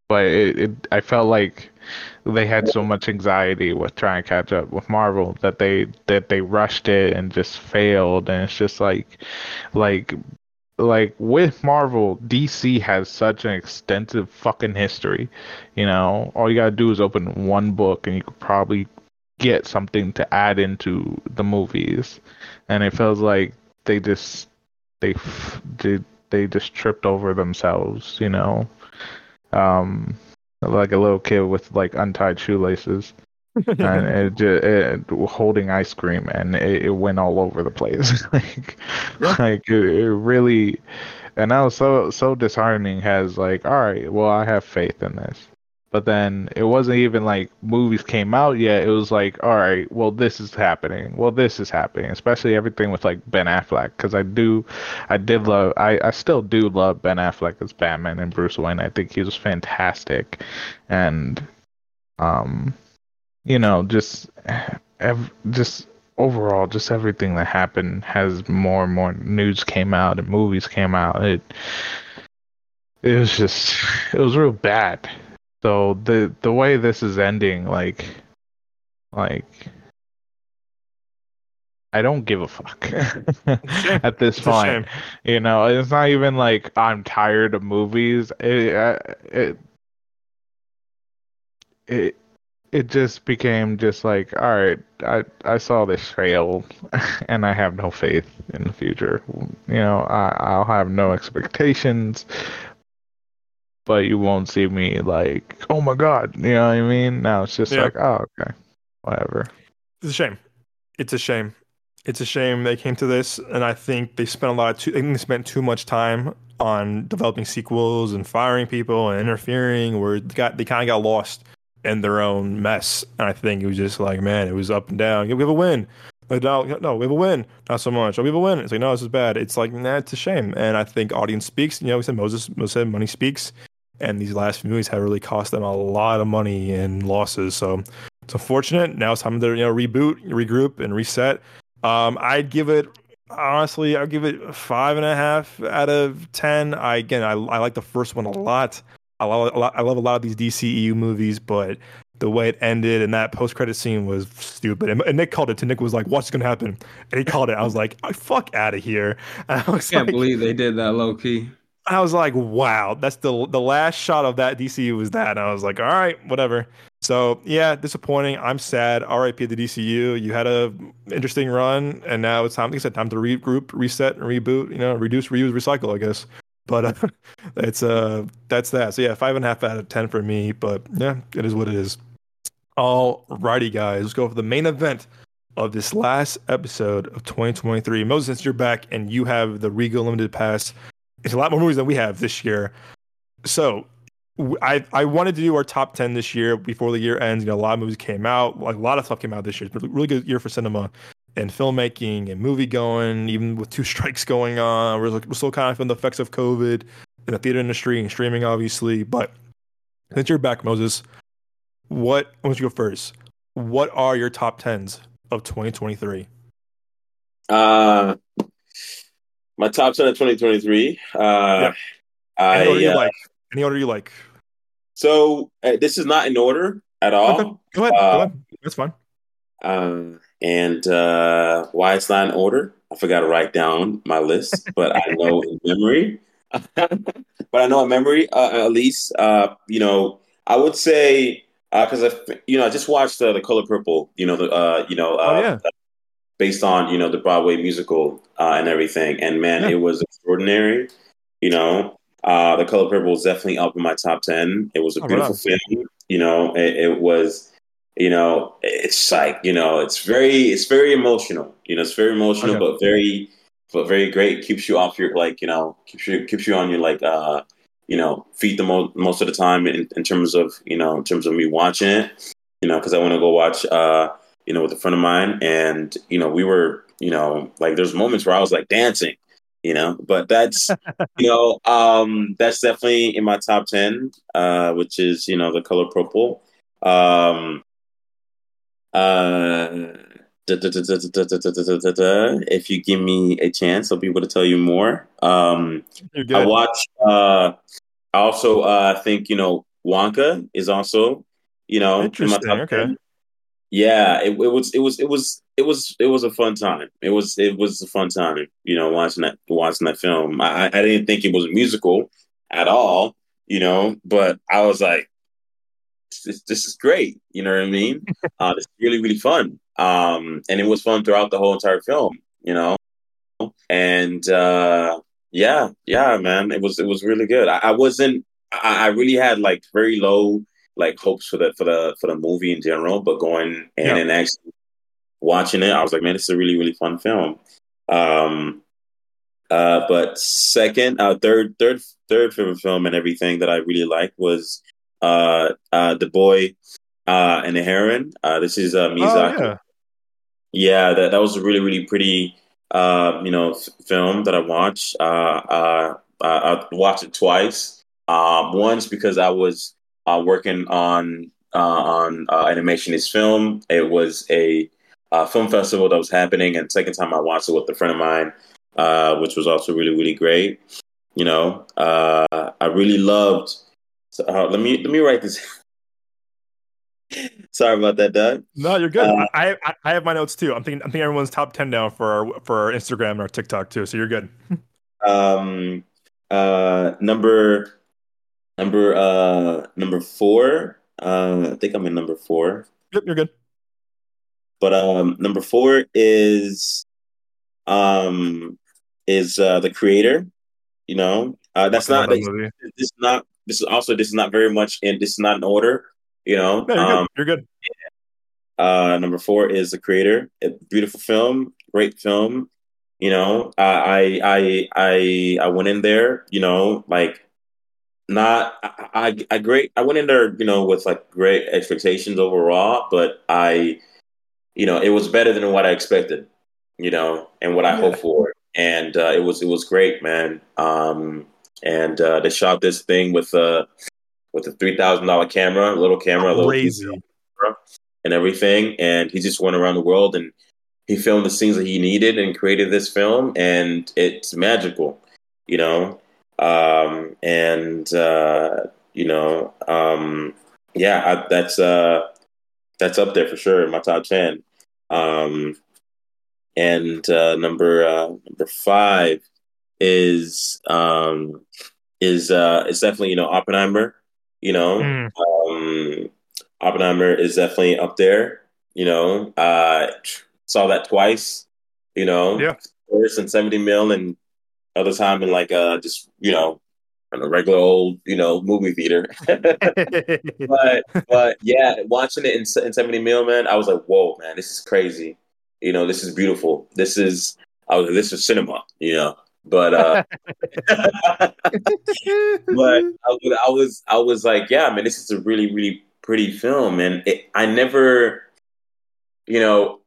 but it, it I felt like they had so much anxiety with trying to catch up with Marvel that they that they rushed it and just failed and it's just like like like with Marvel, DC has such an extensive fucking history. You know, all you gotta do is open one book and you could probably get something to add into the movies. And it feels like they just they they, they just tripped over themselves, you know um, like a little kid with like untied shoelaces. and it, just, it, holding ice cream and it, it, went all over the place. Like like it, it, really and that was so so disheartening has like all right well i have faith in this but then it wasn't even like movies came out yet. It was like, all right, well, this is happening. Well, this is happening, especially everything with like Ben Affleck, because I do, I did love, I, I still do love Ben Affleck as Batman and Bruce Wayne. I think he was fantastic, and, um, you know, just, ev- just overall, just everything that happened has more and more news came out and movies came out. It, it was just, it was real bad so the the way this is ending, like, like, I don't give a fuck at this it's point. You know, it's not even like I'm tired of movies. It, it, it, it just became just like, all right, I I saw this fail, and I have no faith in the future. You know, I I'll have no expectations but you won't see me like, oh my god, you know what I mean? Now it's just yeah. like, oh okay, whatever. It's a shame. It's a shame. It's a shame they came to this, and I think they spent a lot. Of too, I think they spent too much time on developing sequels and firing people and interfering, where they got they kind of got lost in their own mess. And I think it was just like, man, it was up and down. We have a win. Like, no, no, we have a win. Not so much. Oh, we have a win. It's like, no, this is bad. It's like, nah, it's a shame. And I think audience speaks. You know, we said Moses, Moses said money speaks and these last few movies have really cost them a lot of money and losses. So it's unfortunate. Now it's time to you know reboot, regroup, and reset. Um, I'd give it honestly, I'd give it five and a half out of ten. I again, I, I like the first one a lot. I love, I love a lot of these DCEU movies, but the way it ended and that post credit scene was stupid. And, and, Nick called it. To Nick was like, "What's gonna happen?" And he called it. I was like, "Fuck out of here!" And I, I can't like, believe they did that low key. I was like, "Wow, that's the the last shot of that DCU was that." And I was like, "All right, whatever." So yeah, disappointing. I'm sad. RIP the DCU. You had a interesting run, and now it's time. Like I said, time to regroup, reset, and reboot. You know, reduce, reuse, recycle. I guess. But uh, it's uh that's that. So yeah, five and a half out of ten for me. But yeah, it is what it is. All righty, guys. Let's go for the main event of this last episode of 2023. Moses, you're back and you have the Regal Limited Pass, it's a lot more movies than we have this year. So I I wanted to do our top 10 this year before the year ends. You know, a lot of movies came out, like a lot of stuff came out this year. It's been a really good year for cinema and filmmaking and movie going, even with two strikes going on. We're, we're still kind of feeling the effects of COVID in the theater industry and streaming, obviously. But since you're back, Moses, what, I want you to go first. What are your top 10s of 2023? Uh, my top 10 of 2023. Uh, yeah. I, Any order you uh, like. Any order you like. So uh, this is not in order at all. Okay. Go ahead. Uh, go ahead. That's fine. Uh, and uh, why it's not in order. I forgot to write down my list, but I know in memory. but I know in memory, uh, at least, uh, you know, I would say because uh, I, you know, I just watched uh, the Color Purple. You know, the uh, you know, oh, yeah. Based on you know the Broadway musical uh, and everything, and man, yeah. it was extraordinary. You know, uh, the Color Purple was definitely up in my top ten. It was a oh, beautiful right film. You know, it, it was you know, it's like you know, it's very it's very emotional. You know, it's very emotional, okay. but very but very great. Keeps you off your like you know keeps you keeps you on your like uh you know feet the mo- most of the time in, in terms of you know in terms of me watching it. You know, because I want to go watch uh you know with a friend of mine, and you know we were you know like there's moments where I was like dancing. You know, but that's you know um that's definitely in my top ten, uh, which is you know the color purple. Um, uh, if you give me a chance, I'll be able to tell you more. Um, I watch. Uh, I also uh, think you know Wonka is also you know interesting. okay. Yeah, it, it, was it was it was it was it was a fun time. It was it was a fun time. You know, watching that watching that film. I I didn't think it was a musical at all. You know, but I was like, this, this is great. You know what I mean? uh, it's really, really fun. Um, and it was fun throughout the whole entire film, you know? And, uh, yeah, yeah, man, it was, it was really good. I, I wasn't, I, I really had like very low, like hopes for the, for the, for the movie in general, but going in yeah. and actually watching it, I was like, man, this is a really, really fun film. Um, uh, but second, uh, third, third, third favorite film and everything that I really liked was uh, uh, the boy uh, and the heron. Uh, this is uh, Miyazaki. Oh, yeah. yeah, that that was a really really pretty uh, you know f- film that I watched. Uh, uh, I watched it twice. Um, once because I was uh, working on uh, on uh, Animation Is Film. It was a uh, film festival that was happening, and second time I watched it with a friend of mine, uh, which was also really really great. You know, uh, I really loved so let me let me write this. Sorry about that, Doug. No, you're good. Uh, I, I, I have my notes too. I'm thinking I'm thinking everyone's top ten now for our for our Instagram and our TikTok too. So you're good. um, uh, number number uh number four. Uh, I think I'm in number four. Yep, you're good. But um, number four is um is uh the creator. You know, uh, that's not this, this is not this is also this is not very much in this is not in order. You know, no, you're, um, good. you're good. Uh, number four is the creator. A beautiful film, great film. You know, I I I I went in there. You know, like not I, I I great. I went in there. You know, with like great expectations overall, but I, you know, it was better than what I expected. You know, and what I yeah. hoped for, and uh, it was it was great, man. Um, and uh, they shot this thing with a with a three thousand dollar camera, a little camera, Crazy. a little camera, and everything. And he just went around the world and he filmed the scenes that he needed and created this film, and it's magical, you know. Um, and uh, You know, um, yeah, I, that's uh, that's up there for sure in my top ten. Um, and uh, number uh, number five is um, is uh, is definitely you know Oppenheimer. You know, Mm. um, Oppenheimer is definitely up there. You know, uh, saw that twice. You know, Yeah. first in seventy mil, and other time in like uh, just you know, in a regular old you know movie theater. but but yeah, watching it in, in seventy mil, man, I was like, whoa, man, this is crazy. You know, this is beautiful. This is I was this is cinema. You know, but uh, but I, was- I was I was like, yeah, man, this is a really really pretty film, and it, I never, you know,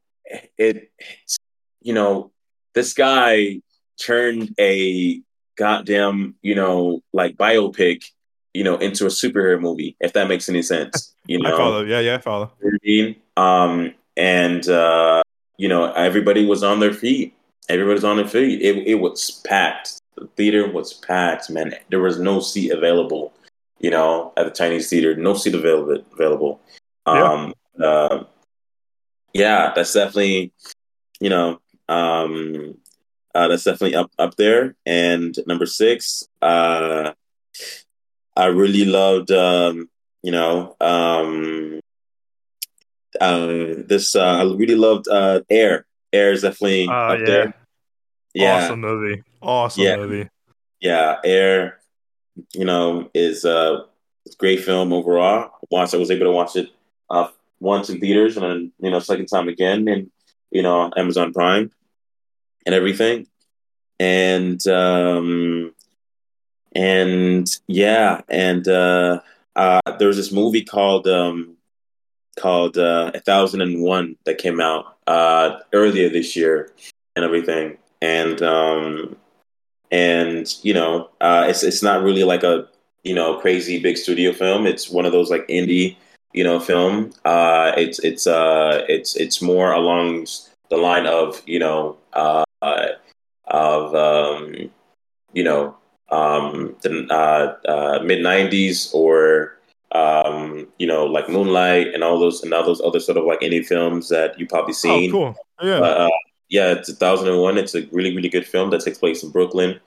it, you know, this guy turned a goddamn, you know, like biopic, you know, into a superhero movie, if that makes any sense. You know, I follow. Yeah, yeah, I follow. you know what I mean? Um, and uh, you know, everybody was on their feet. Everybody's on their feet. It it was packed. The theater was packed, man. There was no seat available. You know, at the Chinese theater, no seat available. Available. Yeah. Um, uh, yeah, that's definitely, you know, um, uh, that's definitely up up there. And number six, uh, I really loved, um, you know, um, uh, this. Uh, I really loved uh, Air. Air is definitely Oh, up yeah. there. Yeah, Awesome movie. Awesome Yeah. movie. yeah. Air, you know, is uh, a great film overall. Once I was able to watch it uh, once in theaters, and then you know, second time again, and you know, Amazon Prime and everything, and um, and yeah, and uh, uh, there was this movie called um, called uh, A Thousand and One that came out uh, earlier this year, and everything, and um, and you know, uh, it's it's not really like a you know crazy big studio film. It's one of those like indie you know film. Uh, it's it's uh, it's it's more along the line of you know uh, of um, you know um, the uh, uh, mid '90s or um, you know like Moonlight and all those and all those other sort of like indie films that you probably seen. Oh, seen. cool. Yeah. Uh, yeah, it's 2001. It's a really, really good film that takes place in Brooklyn,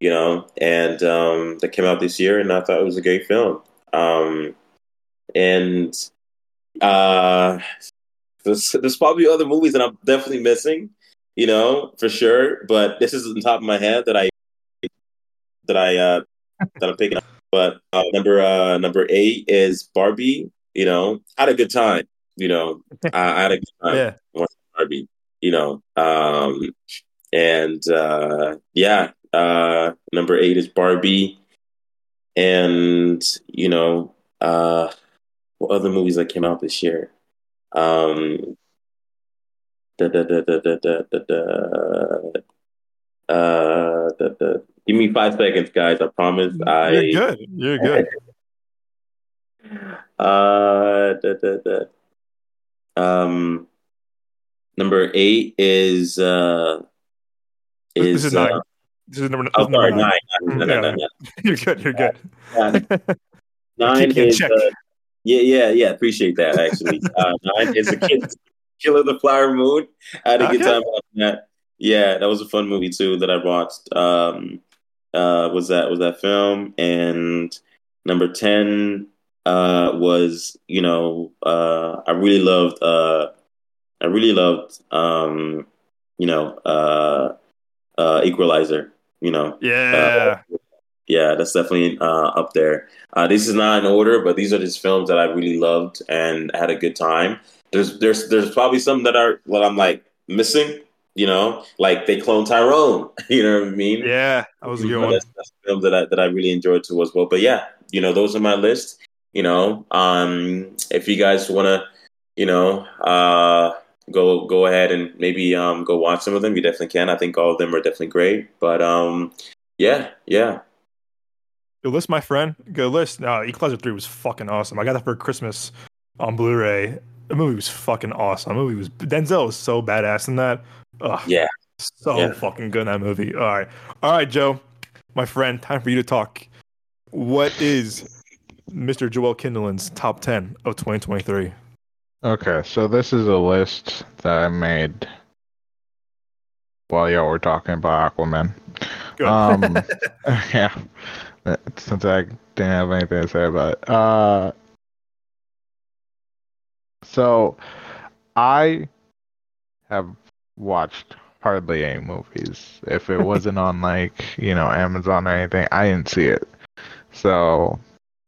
you know, and um, that came out this year, and I thought it was a great film. Um, and uh, there's, there's probably other movies that I'm definitely missing, you know, for sure. But this is on top of my head that I that I uh, that I'm picking up. But uh, number uh, number eight is Barbie. You know, had a good time. You know, I, I had a good time. yeah. Barbie, you know. Um, and uh, yeah, uh, number eight is Barbie, and you know, uh, what other movies that came out this year? Um, da da da da da da da da. Uh, da, da. give me five seconds, guys. I promise. You're I you're good. You're good. uh, da, da, da. Um, number eight is uh, is this is nine. Uh, this is number, oh, sorry, nine. nine. No, no, no, no, no. You're good. You're good. Uh, nine is uh, yeah, yeah, yeah. Appreciate that. Actually, uh, nine is a kids. Killer the Flower Moon. I had a good time watching that. Yeah, that was a fun movie too that I watched. Um, uh, was that was that film and number ten uh, was you know uh, I really loved uh, I really loved um, you know uh, uh, Equalizer. You know Yeah. yeah, that's definitely uh, up there. Uh, this is not in order, but these are just films that I really loved and had a good time. There's there's there's probably some that are what I'm like missing. You know, like They Cloned Tyrone. You know what I mean? yeah. That was a good one. That's, that's a film that I that I really enjoyed too as well. But yeah, you know, those are my list. You know, um, if you guys want to, you know, uh, go go ahead and maybe um, go watch some of them, you definitely can. I think all of them are definitely great. But um, yeah, yeah, Good list, my friend. Good list. No, Equalizer 3 was fucking awesome. I got that for Christmas on Blu ray. The movie was fucking awesome. The movie was Denzel was so badass in that. Ugh, Yeah. So Yeah. fucking good in that movie. All right. All right, Joe, my friend, time for you to talk. What is Mr. Joel Kindelan's top 10 of 2023. Okay, so this is a list that I made while y'all were talking about Aquaman. Good. Um, yeah, since I didn't have anything to say about it. Uh, so I have watched hardly any movies. If it wasn't on like you know Amazon or anything, I didn't see it. So,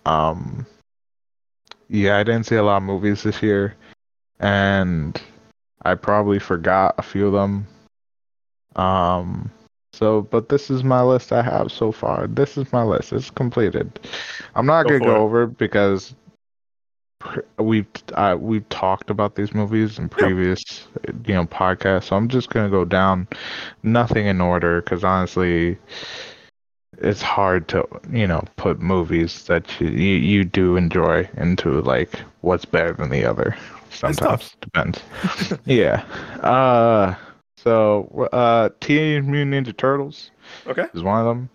um, yeah, I didn't see a lot of movies this year, and I probably forgot a few of them. Um, so, but this is my list I have so far. This is my list. It's completed. I'm not Go gonna go it. over it because we've uh, we've talked about these movies in previous you know podcasts. So I'm just gonna go down, nothing in order, because honestly, it's hard to you know put movies that you you, you do enjoy into like what's better than the other. Sometimes depends. yeah. Uh. So, uh, Teenage Mutant Ninja Turtles Okay. is one of them.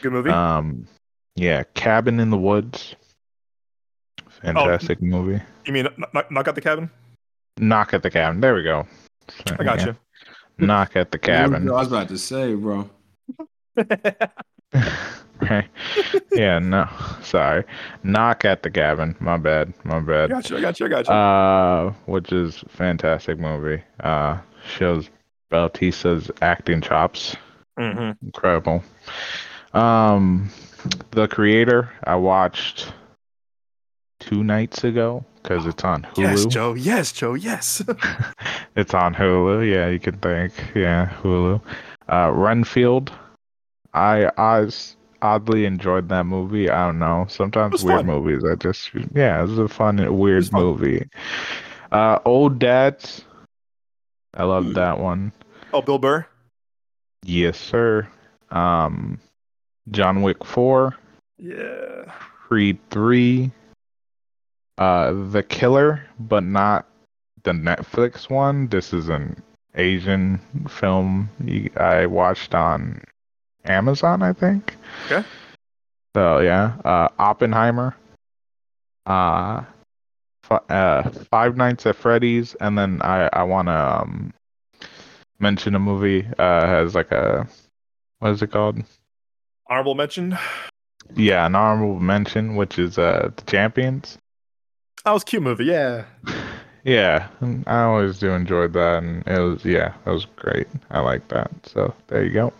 Good movie. Um, yeah, Cabin in the Woods. Fantastic movie. you mean knock, knock out the cabin? Knock at the cabin. There we go. I got you. Knock at the cabin. I was about to say, bro. right. Yeah, no. Sorry. Knock at the cabin. My bad. My I bad. got you. I got you. I got you. Uh, which is fantastic movie. Uh, shows Bautista's acting chops. hmm Incredible. Um, the creator I watched two nights ago because it's on Hulu. Yes, Joe. Yes, Joe. Yes. It's on Hulu. Yeah, you can think. Yeah, Hulu. Uh, Renfield. I I oddly enjoyed that movie. I don't know. Sometimes weird fun. movies. I just yeah, it was a fun weird fun. movie. Uh, Old Dads. I love Hmm. that one. oh, Bill Burr. Yes, sir. Um, John Wick Four. Yeah. Creed 3, uh, The Killer, but not the Netflix one. This is an Asian film I watched on Amazon, I think. Okay. So yeah, uh, Oppenheimer, uh, fi- uh, Five Nights at Freddy's, and then I I want to um, mention a movie uh has like a what is it called? Honorable mention. Yeah, an honorable mention, which is uh the Champions. That was a cute movie. Yeah. Yeah, I always do enjoy that, and it was yeah, it was great. I like that. So there you go.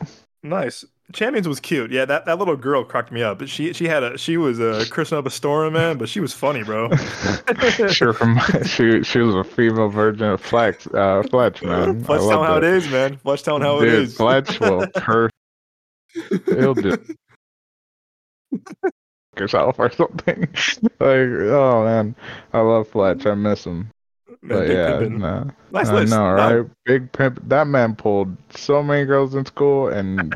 Nice. Champions was cute. Yeah, that, that little girl cracked me up. But she she had a she was a Kristen up a storm man, but she was funny, bro. sure, from she she was a female version of Flex, uh, Fletch, man. Fletch telling how it is, man. Fletch telling how Dude, it is. Fletch will per he'll do yourself or something. like, oh man, I love Fletch. I miss him. Man, But yeah, Pimpin'. no. Nice I list. know, No. right? Big pimp. That man pulled so many girls in school, and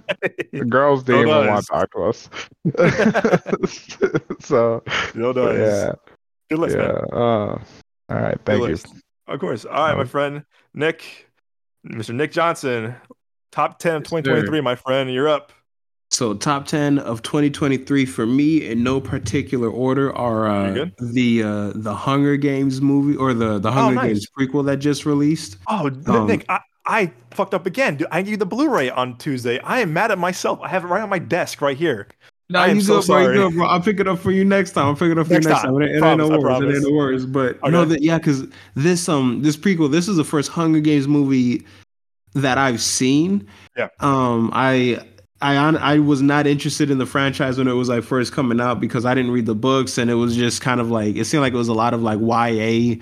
the girls didn't even want to talk to us. so does. yeah, Good list, yeah. man. Uh, all right, Good thank you. list. Of course. All right, my Um, friend Nick, Mr. Nick Johnson, top ten of Yes, sir. 2023. My friend, you're up. So top ten of 2023 for me in no particular order are uh, the uh, the Hunger Games movie or the the Hunger Oh, nice. Games prequel that just released. Oh, Um, Nick, I, I fucked up again. Dude, I gave you the Blu-ray on Tuesday. I am mad at myself. I have it right on my desk right here. No, I am so good, bro. You sorry. bro. I'll pick it up for you next time. I'll pick it up for Next you next time. time. It, ain't- it Promise, ain't no worries. It ain't no worries. But Okay. no, that yeah, because this um this prequel, this is the first Hunger Games movie that I've seen. Yeah. Um, I. I hon- I was not interested in the franchise when it was like first coming out because I didn't read the books and it was just kind of like it seemed like it was a lot of like YA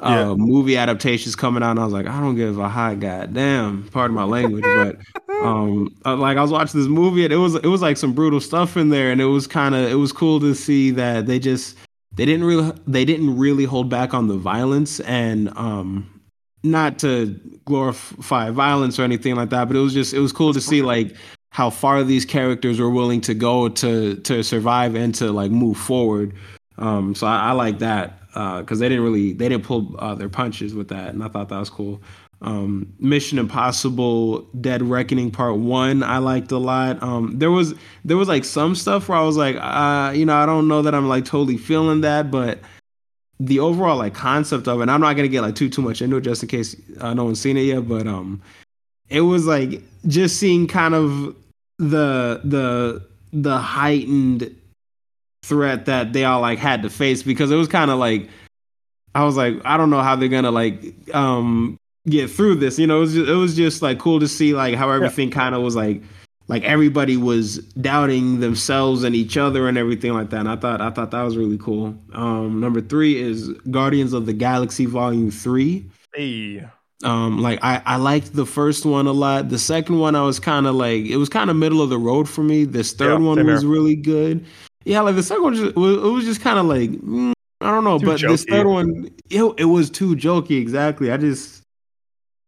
uh, Yeah. movie adaptations coming out and I was like I don't give a hot goddamn pardon my language but um uh, like I was watching this movie and it was it was like some brutal stuff in there and it was kind of it was cool to see that they just they didn't really they didn't really hold back on the violence and um not to glorify violence or anything like that but it was just it was cool to see like how far these characters were willing to go to to survive and to like move forward um so I, I like that because they didn't really they didn't pull uh, their punches with that and I thought that was cool Um, Mission Impossible: Dead Reckoning Part One, I liked a lot. Um, there was there was like some stuff where I was like, uh, you know, I don't know that I'm like totally feeling that, but the overall like concept of it. I'm not gonna get like too too much into it just in case uh, no one's seen it yet, but um, it was like just seeing kind of the the the heightened threat that they all like had to face because it was kind of like I was like I don't know how they're gonna like um get through this. You know, it was just, it was just like cool to see like how everything yeah. kind of was like like everybody was doubting themselves and each other and everything like that. And I thought I thought that was really cool. Um, number three is Guardians of the Galaxy Volume Three. Hey. Um, like I, I liked the first one a lot. The second one I was kind of like it was kind of middle of the road for me. This third yeah, one was here. really good. Yeah, like the second one just, it was just kind of like mm, I don't know, too but jokey. this third one it, it was too jokey. Exactly. I just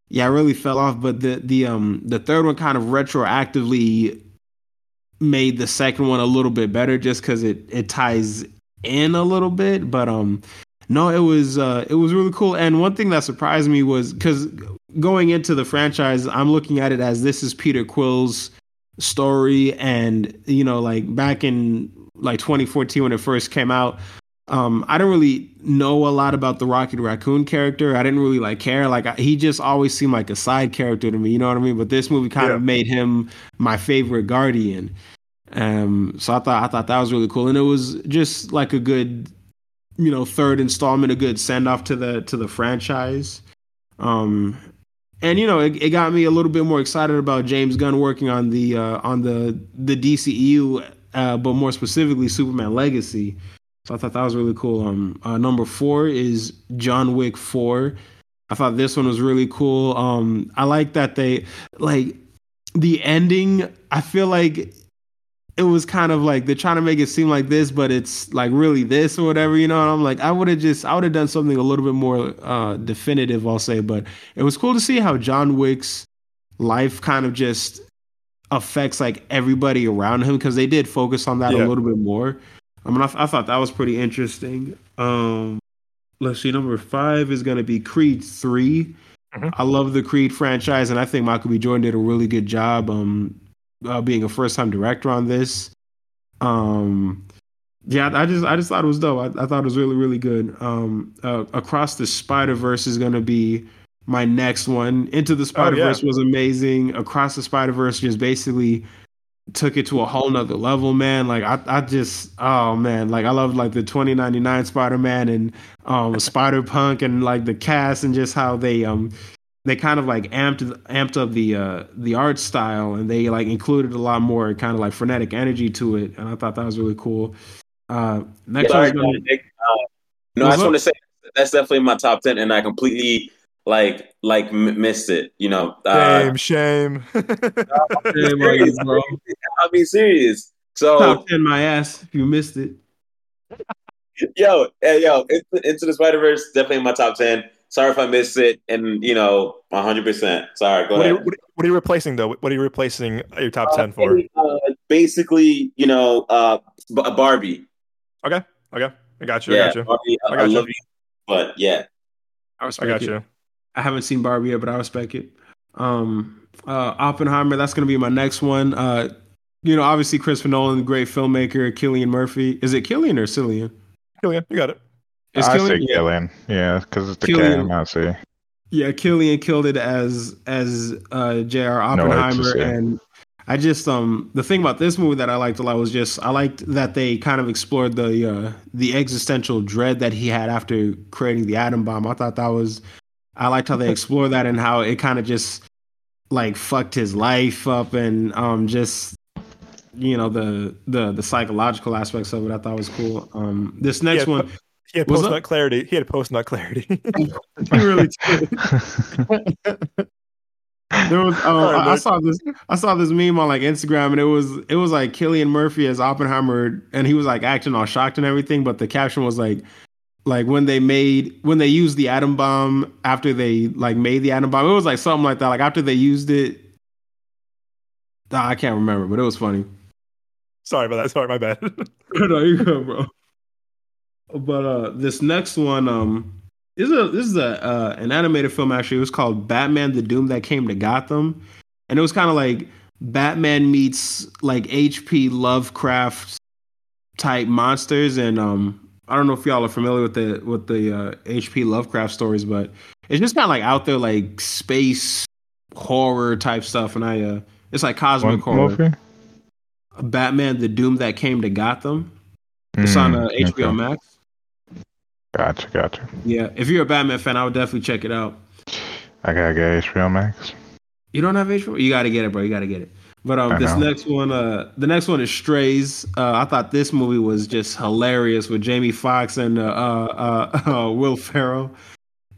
yeah, I really fell off. But the the um the third one kind of retroactively made the second one a little bit better just because it it ties in a little bit. But um no, it was uh it was really cool. And one thing that surprised me was because going into the franchise, I'm looking at it as this is Peter Quill's story, and you know, like back in like 2014 when it first came out, um, I don't really know a lot about the Rocket Raccoon character. I didn't really like care. Like I, he just always seemed like a side character to me. You know what I mean? But this movie kind yeah. of made him my favorite Guardian. Um, so I thought I thought that was really cool, and it was just like a good, you know, third installment, a good send off to the to the franchise. Um, and you know, it, it got me a little bit more excited about James Gunn working on the uh, on the the DCEU, uh, but more specifically Superman Legacy. So I thought that was really cool. Um, uh, number four is John Wick Four. I thought this one was really cool. Um, I like that they like the ending. I feel like it was kind of like they're trying to make it seem like this, but it's like really this or whatever, you know. And I'm like, I would have just, I would have done something a little bit more uh, definitive, I'll say. But it was cool to see how John Wick's life kind of just affects like everybody around him because they did focus on that yeah. a little bit more. I mean, I, I thought that was pretty interesting. Um, let's see, number five is going to be Creed 3 mm-hmm. I love the Creed franchise, and I think Michael B. Jordan did a really good job um, uh, being a first time director on this. Um, yeah, I just I just thought it was dope. I, I thought it was really really good. Um, uh, Across the Spider Verse is going to be my next one. Into the Spider Verse oh, yeah. was amazing. Across the Spider Verse just basically took it to a whole nother level, man. Like I, I just, oh man, like I love like the 2099 Spider Man and um Spider Punk and like the cast and just how they um they kind of like amped amped up the uh the art style and they like included a lot more kind of like frenetic energy to it, and I thought that was really cool. Uh, next yeah, gonna, uh, no, I just want to say that's definitely my top ten, and I completely like like m- missed it. You know, uh, shame, shame. shame bro. I'll be serious. So top ten my ass if you missed it. yo, hey, yo, into the Spider Verse definitely my top ten. Sorry if I missed it, and you know, one hundred percent. Sorry, go what ahead. Are you, what are you replacing though? What are you replacing your top ten for? Uh, basically, you know, uh, Barbie. Okay, okay, I got you. Yeah, I got you. Barbie, I, I, got I love you. you, but yeah, I, I got it. you. I haven't seen Barbie yet, but I respect it. Um, uh, Oppenheimer, that's going to be my next one. Uh, you know, obviously Christopher Nolan, great filmmaker. Cillian Murphy, is it Killian or Cillian? Killian, you got it. It's I Killian? say Killian, yeah, because it's the Killian. K. I'm see. Yeah, Killian killed it as as uh, J.R. Oppenheimer, no, and I just um the thing about this movie that I liked a lot was just I liked that they kind of explored the uh, the existential dread that he had after creating the atom bomb. I thought that was I liked how they explored that and how it kind of just like fucked his life up and um just you know the the the psychological aspects of it I thought was cool. Um this next he one he had post nut clarity. He had post nut clarity. he really did. there was oh, I, I, saw this I saw this meme on like Instagram and it was it was like Killian Murphy as Oppenheimer and he was like acting all shocked and everything, but the caption was like like when they made when they used the atom bomb after they like made the atom bomb it was like something like that like after they used it. I can't remember but it was funny. Sorry about that. Sorry my bad. No you go bro but uh this next one um is a this is a uh, an animated film actually. It was called Batman: The Doom That Came to Gotham, and it was kind of like Batman meets like H.P. Lovecraft type monsters. And um, I don't know if y'all are familiar with the with the uh, H.P. Lovecraft stories, but it's just kind of like out there like space horror type stuff. And I uh, it's like cosmic horror. Batman: The Doom That Came to Gotham. It's on uh, Mm, HBO okay. Max. Gotcha, gotcha. Yeah, if you're a Batman fan, I would definitely check it out. I gotta get HBO Max. You don't have HBO? You got to get it, bro. You got to get it. But um, I this know. next one, uh, the next one is Strays. Uh, I thought this movie was just hilarious with Jamie Foxx and uh, uh, uh, uh, Will Ferrell.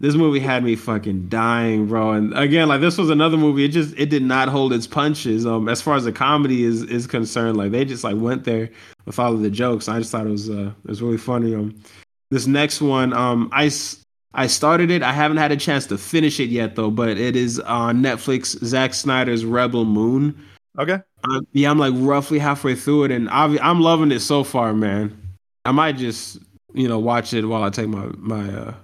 This movie had me fucking dying, bro. And again, like this was another movie. It just it did not hold its punches. Um, as far as the comedy is is concerned, like they just like went there with all of the jokes. I just thought it was uh it was really funny. Um, this next one, um, I s- I started it. I haven't had a chance to finish it yet, though. But it is on Netflix. Zack Snyder's Rebel Moon. Okay. Uh, yeah, I'm like roughly halfway through it, and obvi- I'm loving it so far, man. I might just you know watch it while I take my my uh,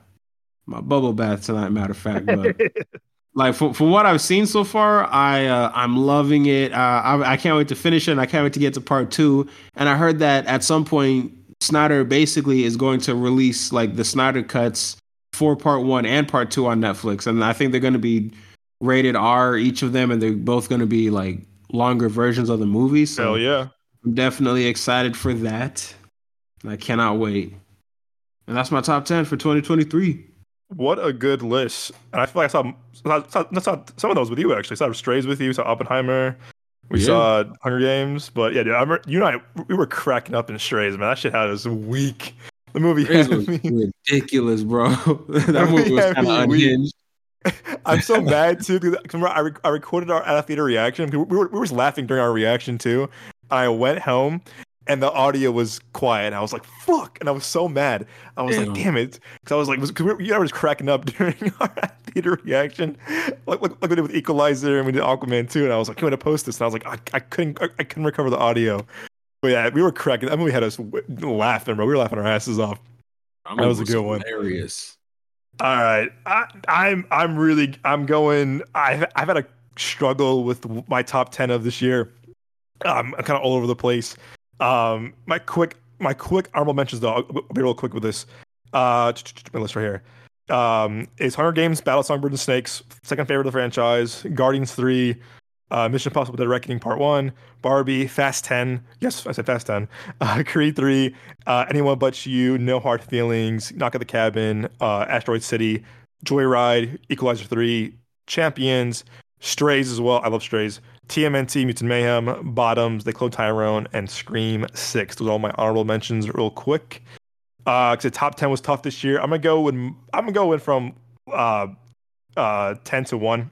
my bubble bath tonight. Matter of fact, but like for, from what I've seen so far, I uh, I'm loving it. Uh, I, I can't wait to finish it. and I can't wait to get to part two. And I heard that at some point Snyder basically is going to release like the Snyder cuts for part one and part two on Netflix, and I think they're going to be rated R each of them, and they're both going to be like longer versions of the movie. So Hell yeah. I'm definitely excited for that. I cannot wait. And that's my top ten for 2023. What a good list. And I feel like I saw, saw, saw, saw some of those with you actually. I saw Strays with you, saw Oppenheimer. We Yeah. saw Hunger Games. But yeah, dude, I remember, you and I, we were cracking up in Strays, man. That shit had us weak. The movie was me. ridiculous, bro. that movie was kind of unhinged. I'm so mad too because I, rec- I recorded our at theater reaction. We were we were laughing during our reaction too. I went home and the audio was quiet. I was like, "Fuck!" and I was so mad. I was Damn. like, "Damn it!" Because I was like, "Because we, we, you know, I was cracking up during our theater reaction, like, like like we did with Equalizer and we did Aquaman too." And I was like, "You want to post this?" And I was like, "I, I couldn't I, I couldn't recover the audio." But yeah, we were cracking. That movie had us laughing, bro. We were laughing our asses off. That was a movie good one. Hilarious. All right, I, I'm I'm really I'm going. I've I've had a struggle with my top ten of this year. I'm kind of all over the place. Um, my quick my quick honorable mentions though. I'll, be real quick with this. Uh, my list right here. Um, is Hunger Games, Battle Songbirds and Snakes, second favorite of the franchise. Guardians three, uh, Mission Impossible: Dead Reckoning Part one, Barbie, Fast ten. Yes, I said Fast ten. Uh, Creed three, uh, Anyone But You, No Hard Feelings, Knock at the Cabin, uh, Asteroid City, Joyride, Equalizer 3, Champions, Strays as well. I love Strays. TMNT, Mutant Mayhem, Bottoms, They Cloned Tyrone, and Scream 6. Those are all my honorable mentions real quick. Uh, cause the top 10 was tough this year. I'm gonna go with I'm gonna go in from uh uh 10 to 1.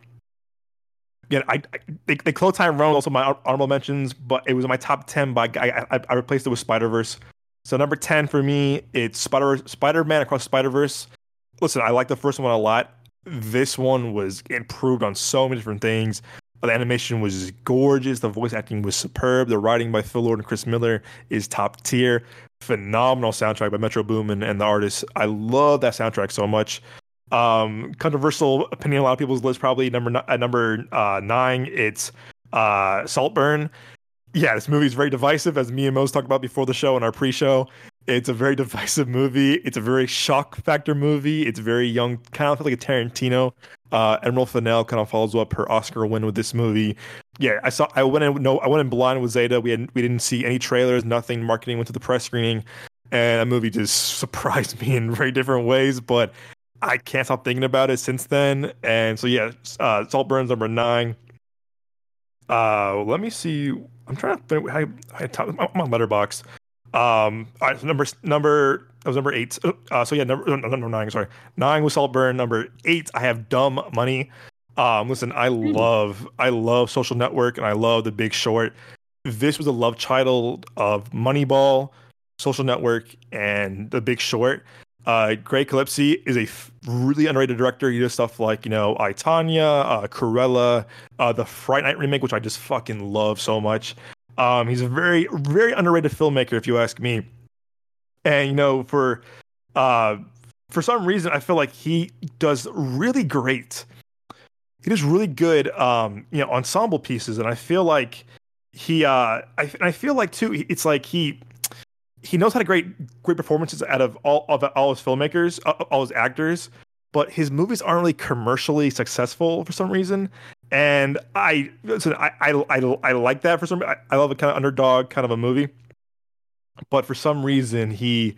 Again, I, I they, they Cloned Tyrone also my honorable mentions, but it was in my top 10 by I, I, I replaced it with Spider Verse. So number 10 for me, it's Spider Spider Man across Spider Verse. Listen, I like the first one a lot. This one was improved on so many different things. The animation was gorgeous. The voice acting was superb. The writing by Phil Lord and Chris Miller is top tier. Phenomenal soundtrack by Metro Boomin and the artist. I love that soundtrack so much. Um, controversial opinion, a lot of people's list probably number at number uh, nine. It's uh, Saltburn. Yeah, this movie is very divisive, as me and Mose talked about before the show and our pre-show. It's a very divisive movie. It's a very shock factor movie. It's very young, kind of like a Tarantino. Uh, Emerald Fennell kind of follows up her Oscar win with this movie. Yeah, I saw. I went in. No, I went in blind with Zeta. We had we didn't see any trailers, nothing. Marketing went to the press screening, and that movie just surprised me in very different ways. But I can't stop thinking about it since then. And so yeah, uh, Saltburn's number nine. Uh, let me see. I'm trying to think. I, I I'm on Letterboxd. Um, all right, so number number that was number eight. Uh, so yeah, number number nine. Sorry, nine was Saltburn. Number eight, I have Dumb Money. Um, listen, I love I love Social Network and I love The Big Short. This was a love child of Moneyball, Social Network, and The Big Short. Uh, Craig Gillespie is a f- really underrated director. He does stuff like you know I Tonya, uh, Cruella, uh, the Fright Night remake, which I just fucking love so much. Um, he's a very very underrated filmmaker, if you ask me. And you know for uh for some reason, I feel like he does really great. He does really good, um, you know, ensemble pieces, and I feel like he, uh, I, I feel like too, it's like he, he knows how to great, great performances out of all of all his filmmakers, uh, all his actors, but his movies aren't really commercially successful for some reason. And I, listen, I, I, I, I like that for some. I, I love a kind of underdog kind of a movie, but for some reason he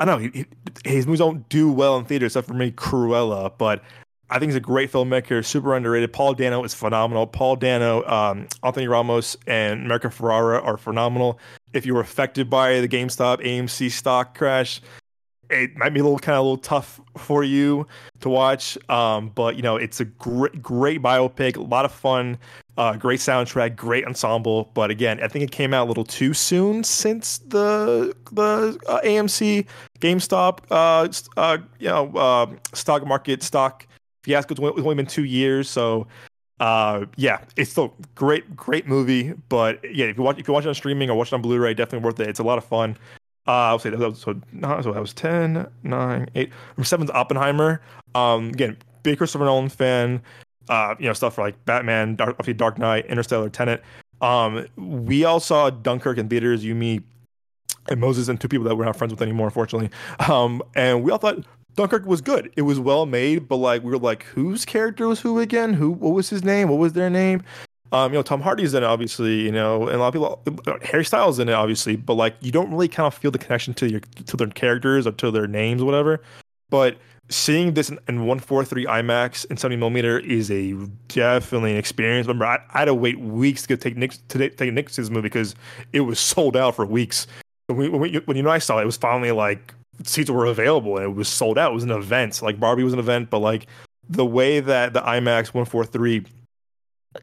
I don't know. He, his movies don't do well in theater, except for me, Cruella. But I think he's a great filmmaker, super underrated. Paul Dano is phenomenal. Paul Dano, um, Anthony Ramos, and America Ferrera are phenomenal. If you were affected by the GameStop AMC stock crash, it might be a little kind of a little tough for you to watch. Um, but you know, it's a great, great biopic, a lot of fun, uh, great soundtrack, great ensemble. But again, I think it came out a little too soon since the the uh, AMC GameStop, uh, uh, you know, uh, stock market stock fiasco. It's only been two years, so uh, yeah, it's still great, great movie. But yeah, if you watch if you watch it on streaming or watch it on Blu-ray, definitely worth it. It's a lot of fun. Uh, I'll say that was, so, so that was 10, 9, 8. Number seven's Oppenheimer. Um, again, big Christopher Nolan fan. Uh, you know, stuff for like Batman, Dark, obviously Dark Knight, Interstellar, Tenet. Um, we all saw Dunkirk in theaters. You, me, and Moses, and two people that we're not friends with anymore, unfortunately. Um, and we all thought Dunkirk was good. It was well made, but like we were like, whose character was who again? Who? What was his name? What was their name? Um, you know, Tom Hardy's in it, obviously, you know, and a lot of people, Harry Styles in it, obviously, but like you don't really kind of feel the connection to your to their characters or to their names, or whatever. But seeing this in, in 143 IMAX and 70 millimeter is a definitely an experience. Remember, I, I had to wait weeks to take Nick to take Nick to this movie because it was sold out for weeks. When, when, when you know I saw it, it was finally like seats were available and it was sold out. It was an event. Like Barbie was an event, but like the way that the IMAX 143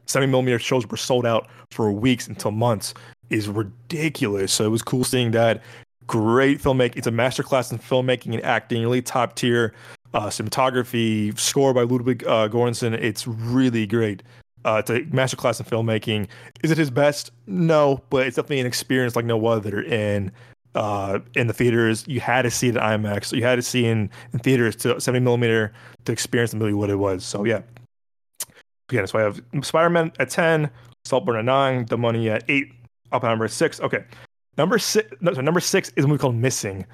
70 millimeter shows were sold out for weeks until months is ridiculous. So it was cool seeing that. Great filmmaking. It's a masterclass in filmmaking and acting, really top tier. Uh, cinematography, score by Ludwig uh, Göransson. It's really great. Uh, it's a masterclass in filmmaking. Is it his best? No, but it's definitely an experience like no other in uh, in the theaters. You had to see it in IMAX. So you had to see in, in theaters to 70 millimeter to experience movie what it was. So yeah, again, so I have Spider Man at 10, Saltburn at 9, The Money at 8, Oppenheimer at 6. Okay. Number six, no, so number six is a movie called Missing.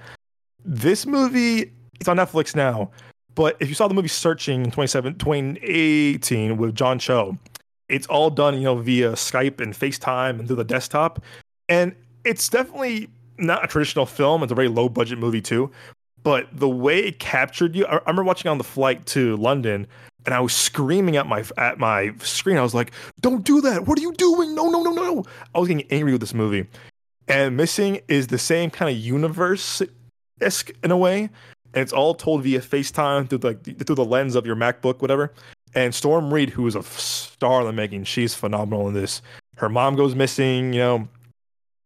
This movie, it's on Netflix now, but if you saw the movie Searching in 2018 with John Cho, it's all done, you know, via Skype and FaceTime and through the desktop. And it's definitely not a traditional film. It's a very low budget movie too. But the way it captured you, I, I remember watching on the flight to London and I was screaming at my at my screen. I was like, "Don't do that! What are you doing? No, no, no, no!" I was getting angry with this movie. And Missing is the same kind of universe esque in a way, and it's all told via FaceTime through the through the lens of your MacBook, whatever. And Storm Reid, who is a star in the making, she's phenomenal in this. Her mom goes missing. You know,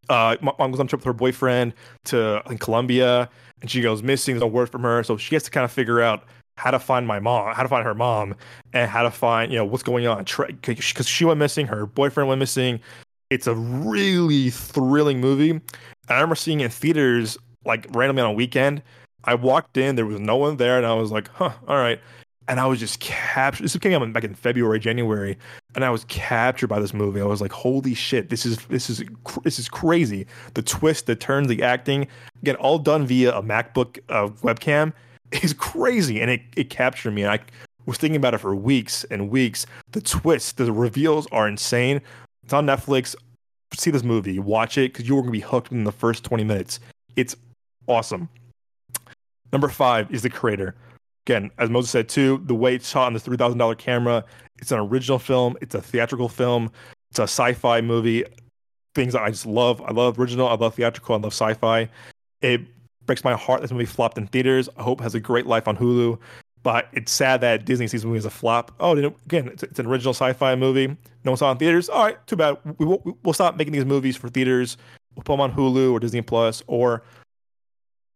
uh, mom goes on a trip with her boyfriend to in Colombia, and she goes missing. There's no word from her, so she has to kind of figure out how to find my mom, how to find her mom, and how to find you know what's going on because she went missing, her boyfriend went missing. It's a really thrilling movie. I remember seeing in theaters like randomly on a weekend. I walked in, there was no one there, and I was like, "Huh, all right." And I was just captured. This came out back in February, January, and I was captured by this movie. I was like, "Holy shit! This is this is this is crazy." The twist, the turns, the acting, again, all done via a MacBook uh, webcam is crazy and it, it captured me. And I was thinking about it for weeks and weeks. The twists, the reveals are insane. It's on Netflix. See this movie, watch it because you're going to be hooked in the first 20 minutes. It's awesome. Number five is The Creator. Again, as Moses said too, the way it's shot on this $3,000 camera, it's an original film, it's a theatrical film, it's a sci fi movie. Things that I just love. I love original, I love theatrical, I love sci fi. It breaks my heart that this movie flopped in theaters. I hope has a great life on Hulu. But it's sad that Disney sees the movie as a flop. Oh, again, it's, it's, an original sci-fi movie. No one saw it in theaters. All right, too bad. We will, we'll stop making these movies for theaters. We'll put them on Hulu or Disney Plus, or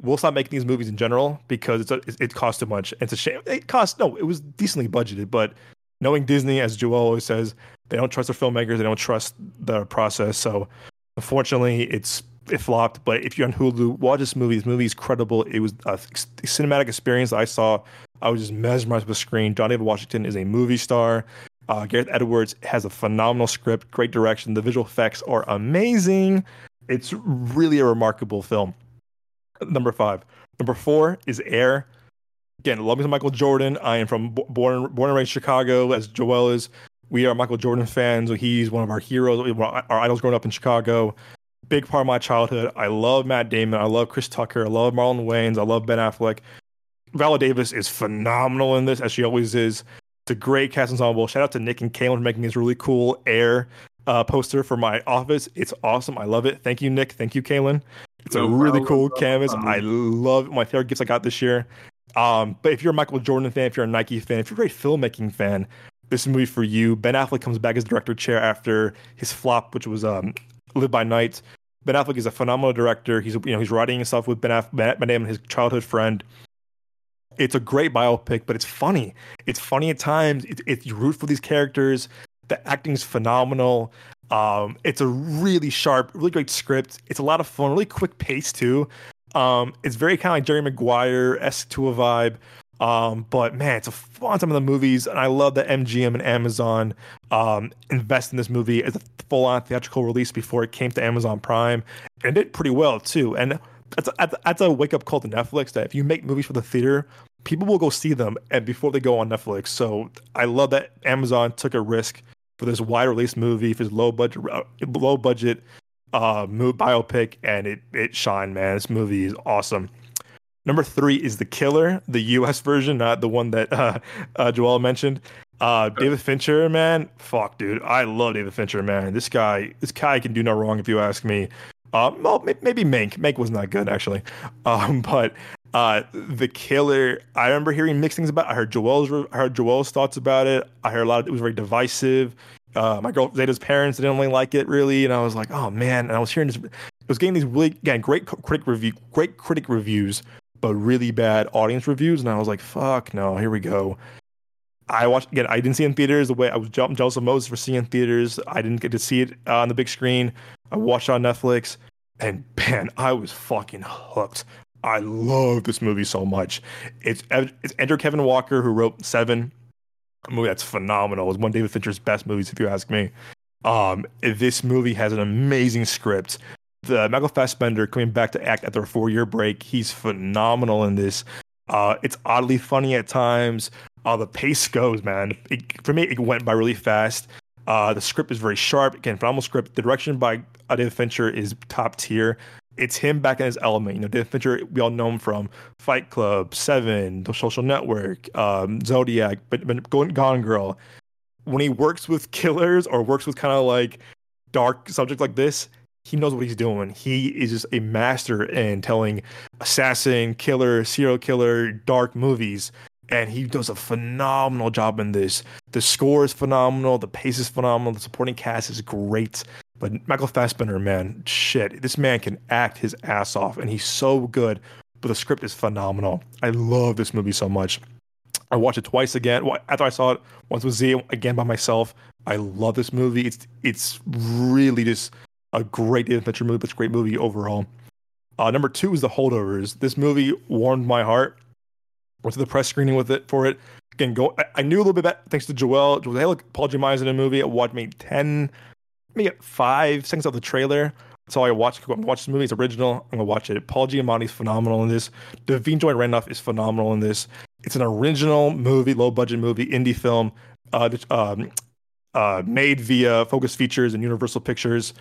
we'll stop making these movies in general because it's a, it costs too much. It's a shame. It cost no, it was decently budgeted, but knowing Disney, as Joel always says, they don't trust their filmmakers. They don't trust the process. So unfortunately, it's it flopped. But if you're on Hulu, watch this movie. This movie is credible. It was a cinematic experience I saw. I was just mesmerized with the screen. John David Washington is a movie star. Uh, Gareth Edwards has a phenomenal script, great direction. The visual effects are amazing. It's really a remarkable film. Number five. Number four is Air. Again, love me Michael Jordan. I am from born born and raised Chicago, as Joel is. We are Michael Jordan fans. He's one of our heroes, our idols growing up in Chicago. Big part of my childhood. I love Matt Damon. I love Chris Tucker. I love Marlon Wayans. I love Ben Affleck. Viola Davis is phenomenal in this, as she always is. It's a great cast ensemble. Shout out to Nick and Kaylin for making this really cool air uh, poster for my office. It's awesome. I love it. Thank you, Nick. Thank you, Kaylin. It's no a really cool canvas. I love my favorite gifts I got this year. Um, but if you're a Michael Jordan fan, if you're a Nike fan, if you're a great filmmaking fan, this movie for you. Ben Affleck comes back as director chair after his flop, which was um, Live by Night. Ben Affleck is a phenomenal director. He's you know he's writing himself with Ben Affleck, Ben, ben his childhood friend. It's a great biopic, but it's funny. It's funny at times. It, it you root for these characters. The acting's phenomenal. Um, it's a really sharp, really great script. It's a lot of fun, really quick pace too. Um, it's very kind of like Jerry Maguire esque to a vibe. Um, but man, it's a fun time of the movies, and I love that MGM and Amazon um, invest in this movie as a full-on theatrical release before it came to Amazon Prime, and did pretty well too. And that's a, that's a wake-up call to Netflix that if you make movies for the theater, people will go see them and before they go on Netflix. So I love that Amazon took a risk for this wide release movie for this low budget, uh, low budget uh, biopic, and it it shined, man. This movie is awesome. Number three is The Killer, the U.S. version, not the one that uh, uh, Joel mentioned. Uh, David Fincher, man, fuck, dude, I love David Fincher, man. This guy, this guy can do no wrong if you ask me. Uh, well, maybe Mank. Mank was not good actually, um, but uh, the Killer. I remember hearing mixed things about. It. I heard Joel's, I heard Joel's thoughts about it. I heard a lot. Of, it was very divisive. Uh, my girl Zeta's parents didn't really like it really, and I was like, oh man. And I was hearing this. It was getting these really again great critic review, great critic reviews, but really bad audience reviews. And I was like, fuck no, here we go. I watched again. I didn't see it in theaters the way I was jealous of Moses for seeing in theaters. I didn't get to see it uh, on the big screen. I watched on Netflix, and man, I was fucking hooked. I love this movie so much. It's it's Andrew Kevin Walker who wrote Seven, a movie that's phenomenal. It's one of David Fincher's best movies, if you ask me. Um, this movie has an amazing script the Michael Fassbender coming back to act after a four year break. He's phenomenal in this. Uh, it's oddly funny at times. Uh, the pace goes, man. It, for me, it went by really fast. Uh, the script is very sharp. Again, phenomenal script. The direction by uh, David Fincher is top tier. It's him back in his element. You know, David Fincher, we all know him from Fight Club, Seven, The Social Network, um, Zodiac, but, but Gone Girl. When he works with killers or works with kind of like dark subjects like this, he knows what he's doing. He is just a master in telling assassin, killer, serial killer, dark movies. And he does a phenomenal job in this. The score is phenomenal. The pace is phenomenal. The supporting cast is great. But Michael Fassbender, man, shit, this man can act his ass off, and he's so good. But the script is phenomenal. I love this movie so much. I watched it twice again. After I saw it once with Z, again by myself. I love this movie. It's it's really just a great adventure movie, but it's a great movie overall. Uh, number two is The Holdovers. This movie warmed my heart. Went to the press screening with it for it. Again, go. I, I knew a little bit about thanks to Joel. Joel, hey, look, Paul Giamatti's in a movie. I watched maybe ten, maybe five seconds of the trailer. That's all I watched. Go watch this movie. It's original. I'm gonna watch it. Paul Giamatti's phenomenal in this. Da'Vine Joy Randolph is phenomenal in this. It's an original movie, low budget movie, indie film, uh, um, uh, made via Focus Features and Universal Pictures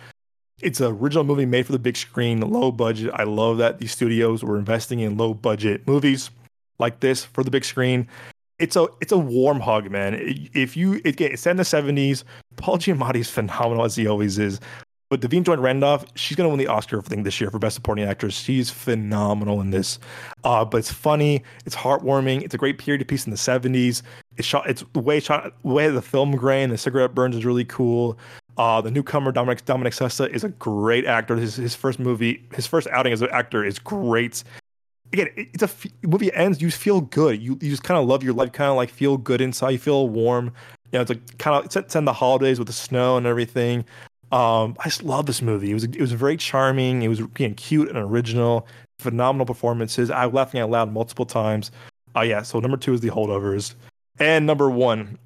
it's an original movie made for the big screen, low budget. I love that these studios were investing in low budget movies like this for the big screen. It's a it's a warm hug, man. If you it, it's in the seventies, Paul Giamatti is phenomenal as he always is. But Da'Vine Joy Randolph, she's gonna win the Oscar thing this year for Best Supporting Actress. She's phenomenal in this. Uh, but it's funny, it's heartwarming, it's a great period piece in the '70s. It's shot, it's the way shot, way the film grain, the cigarette burns is really cool. Uh, the newcomer Dominic Dominic Sessa is a great actor. His his first movie, his first outing as an actor is great. Again, it's a movie ends. You feel good. You you just kind of love your life. Kind of like feel good inside. You feel warm. You know, it's like kind of in the holidays with the snow and everything. Um, I just love this movie. It was it was very charming. It was again cute and original. Phenomenal performances. I was laughing out loud multiple times. Uh, yeah. So number two is the holdovers, and number one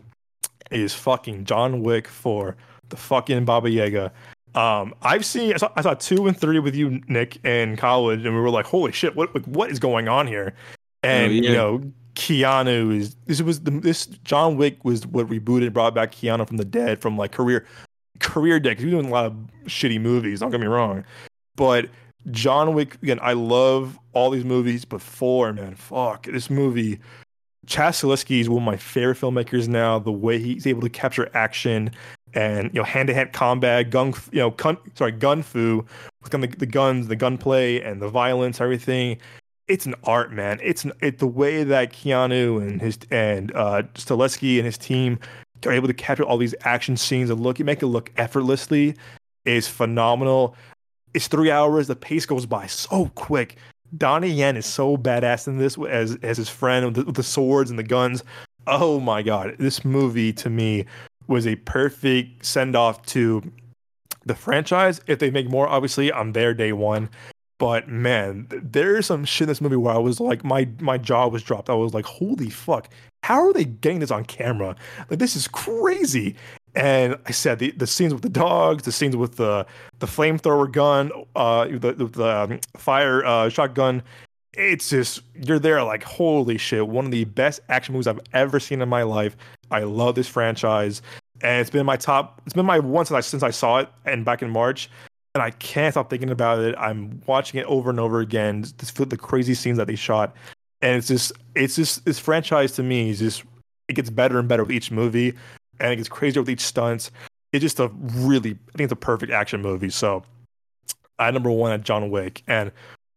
is fucking John Wick for the fucking Baba Yaga. Um, I've seen I saw, I saw two and three with you, Nick, in college, and we were like, "Holy shit, what like, what is going on here?" And Oh, yeah. you know, Keanu is this was the this John Wick was what rebooted, brought back Keanu from the dead from like career career dead. 'cause He was doing a lot of shitty movies. Don't get me wrong, but John Wick again. I love all these movies, but four man, fuck this movie. Chad Stahelski is one of my favorite filmmakers now. The way he's able to capture action and you know hand to hand combat, gun you know gun, sorry gun fu with the, the guns, the gunplay, and the violence, everything. It's an art, man. It's an, it the way that Keanu and his and uh, Stahelski and his team are able to capture all these action scenes and look, make it look effortlessly, is phenomenal. It's three hours. The pace goes by so quick. Donnie Yen is so badass in this as as his friend with the, with the swords and the guns. Oh my god, this movie to me was a perfect send off to the franchise. If they make more, obviously, I'm there day one. But man, there's some shit in this movie where I was like, my my jaw was dropped. I was like, holy fuck, how are they getting this on camera? Like this is crazy. And I said the, the scenes with the dogs, the scenes with the the flamethrower gun, uh, the the, the um, fire uh, shotgun. It's just you're there like holy shit. One of the best action movies I've ever seen in my life. I love this franchise, and it's been my top. It's been my one since I since I saw it and back in March, and I can't stop thinking about it. I'm watching it over and over again. Just the crazy scenes that they shot, and it's just it's just this franchise to me is just it gets better and better with each movie, and it gets crazier with each stunt. It's just a really I think it's a perfect action movie. So I number one at John Wick, and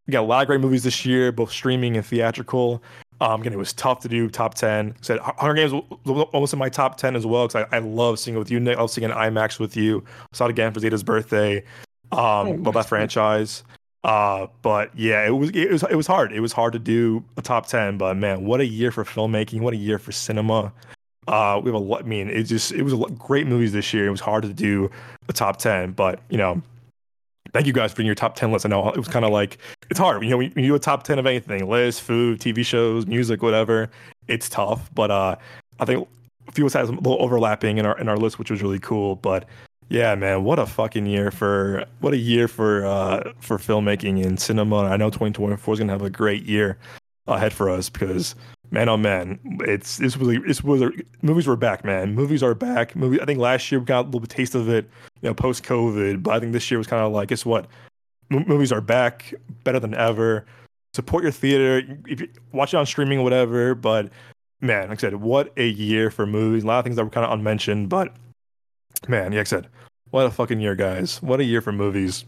we got a lot of great movies this year, both streaming and theatrical. Um, again, it was tough to do top ten. I Said Hunger Games almost in my top ten as well because I, I love seeing it with you, Nick. I love seeing it in IMAX with you. I Saw it again for Zeta's birthday. Um, love that franchise. Uh, but yeah, it was it was it was hard. It was hard to do a top ten. But man, what a year for filmmaking! What a year for cinema. Uh, we have a lot. I mean, it just it was a lot, great movies this year. It was hard to do a top ten, but you know, thank you guys for your top 10 list. I know it was kind of like, it's hard. You know, when you do a top 10 of anything, list, food, TV shows, music, whatever, it's tough. But uh, I think a few of us had a little overlapping in our, in our list, which was really cool. But yeah, man, what a fucking year for, what a year for, uh, for filmmaking and cinema. I know 2024 is going to have a great year ahead for us because man oh man. It's this was this was movies were back man. Movies are back. Movie i think last year we got a little bit taste of it you know post covid but i think this year was kind of like guess what? M- movies are back better than ever. Support your theater. If you watch it on streaming or whatever but man like i said what a year for movies. A lot of things that were kind of unmentioned but man like i said what a fucking year guys. What a year for movies.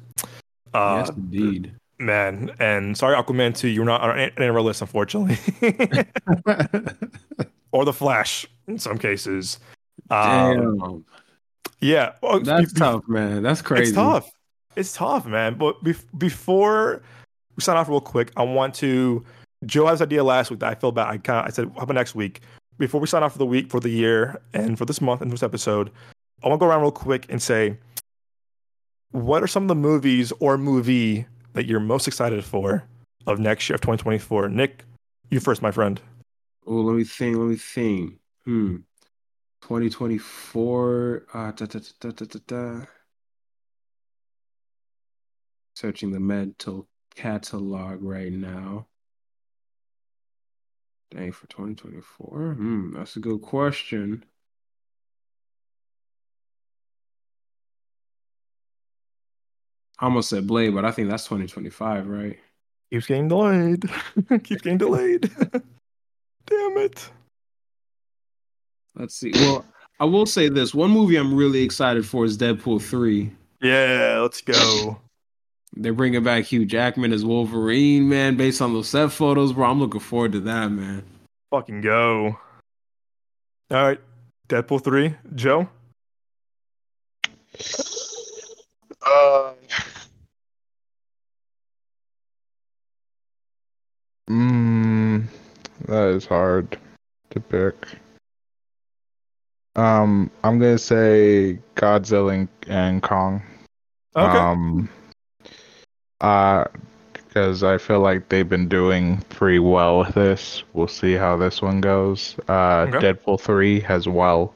Uh yes, indeed. Man and sorry aquaman 2 you're not on any of our list unfortunately or the Flash in some cases. Um, Damn, yeah, well, that's be- tough, man. That's crazy. It's tough. It's tough, man. But bef- before we sign off real quick, I want to. Joe has an idea last week that I feel bad. I kind of I said, how about next week? Before we sign off for the week, for the year, and for this month and this episode, I want to go around real quick and say, what are some of the movies or movie that you're most excited for of next year of 2024? Nick, you first, my friend. Oh, let me think. Let me think. Hmm. 2024. Uh, da, da, da, da, da, da. Searching the mental catalog right now. Dang, for 2024? Hmm, that's a good question. I almost said Blade, but I think that's 2025, right? Keeps getting delayed. Keeps getting delayed. Damn it. Let's see. Well, I will say this. One movie I'm really excited for is Deadpool 3. Yeah, let's go. They're bringing back Hugh Jackman as Wolverine, man, based on those set photos, bro. I'm looking forward to that, man. Fucking go. All right. Deadpool 3. Joe? Uh, mm, that is hard to pick. Um, I'm gonna say Godzilla and, and Kong Okay. Um, uh, because I feel like they've been doing pretty well with this. We'll see how this one goes. Uh, Okay. Deadpool 3 as well.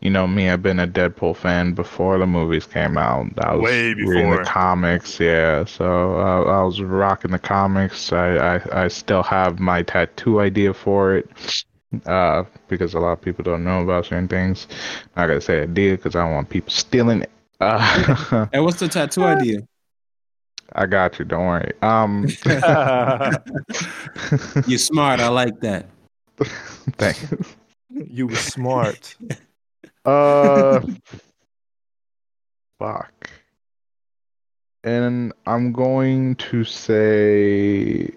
You know me, I've been a Deadpool fan before the movies came out. I was Way reading the comics, yeah. So uh, I was rocking the comics. I, I, I still have my tattoo idea for it. Uh, because a lot of people don't know about certain things. Not gonna say idea because I don't want people stealing it. Uh, Hey, what's the tattoo idea? I got you. Don't worry. Um, You're smart. I like that. thanks. you were smart. Uh, fuck. And I'm going to say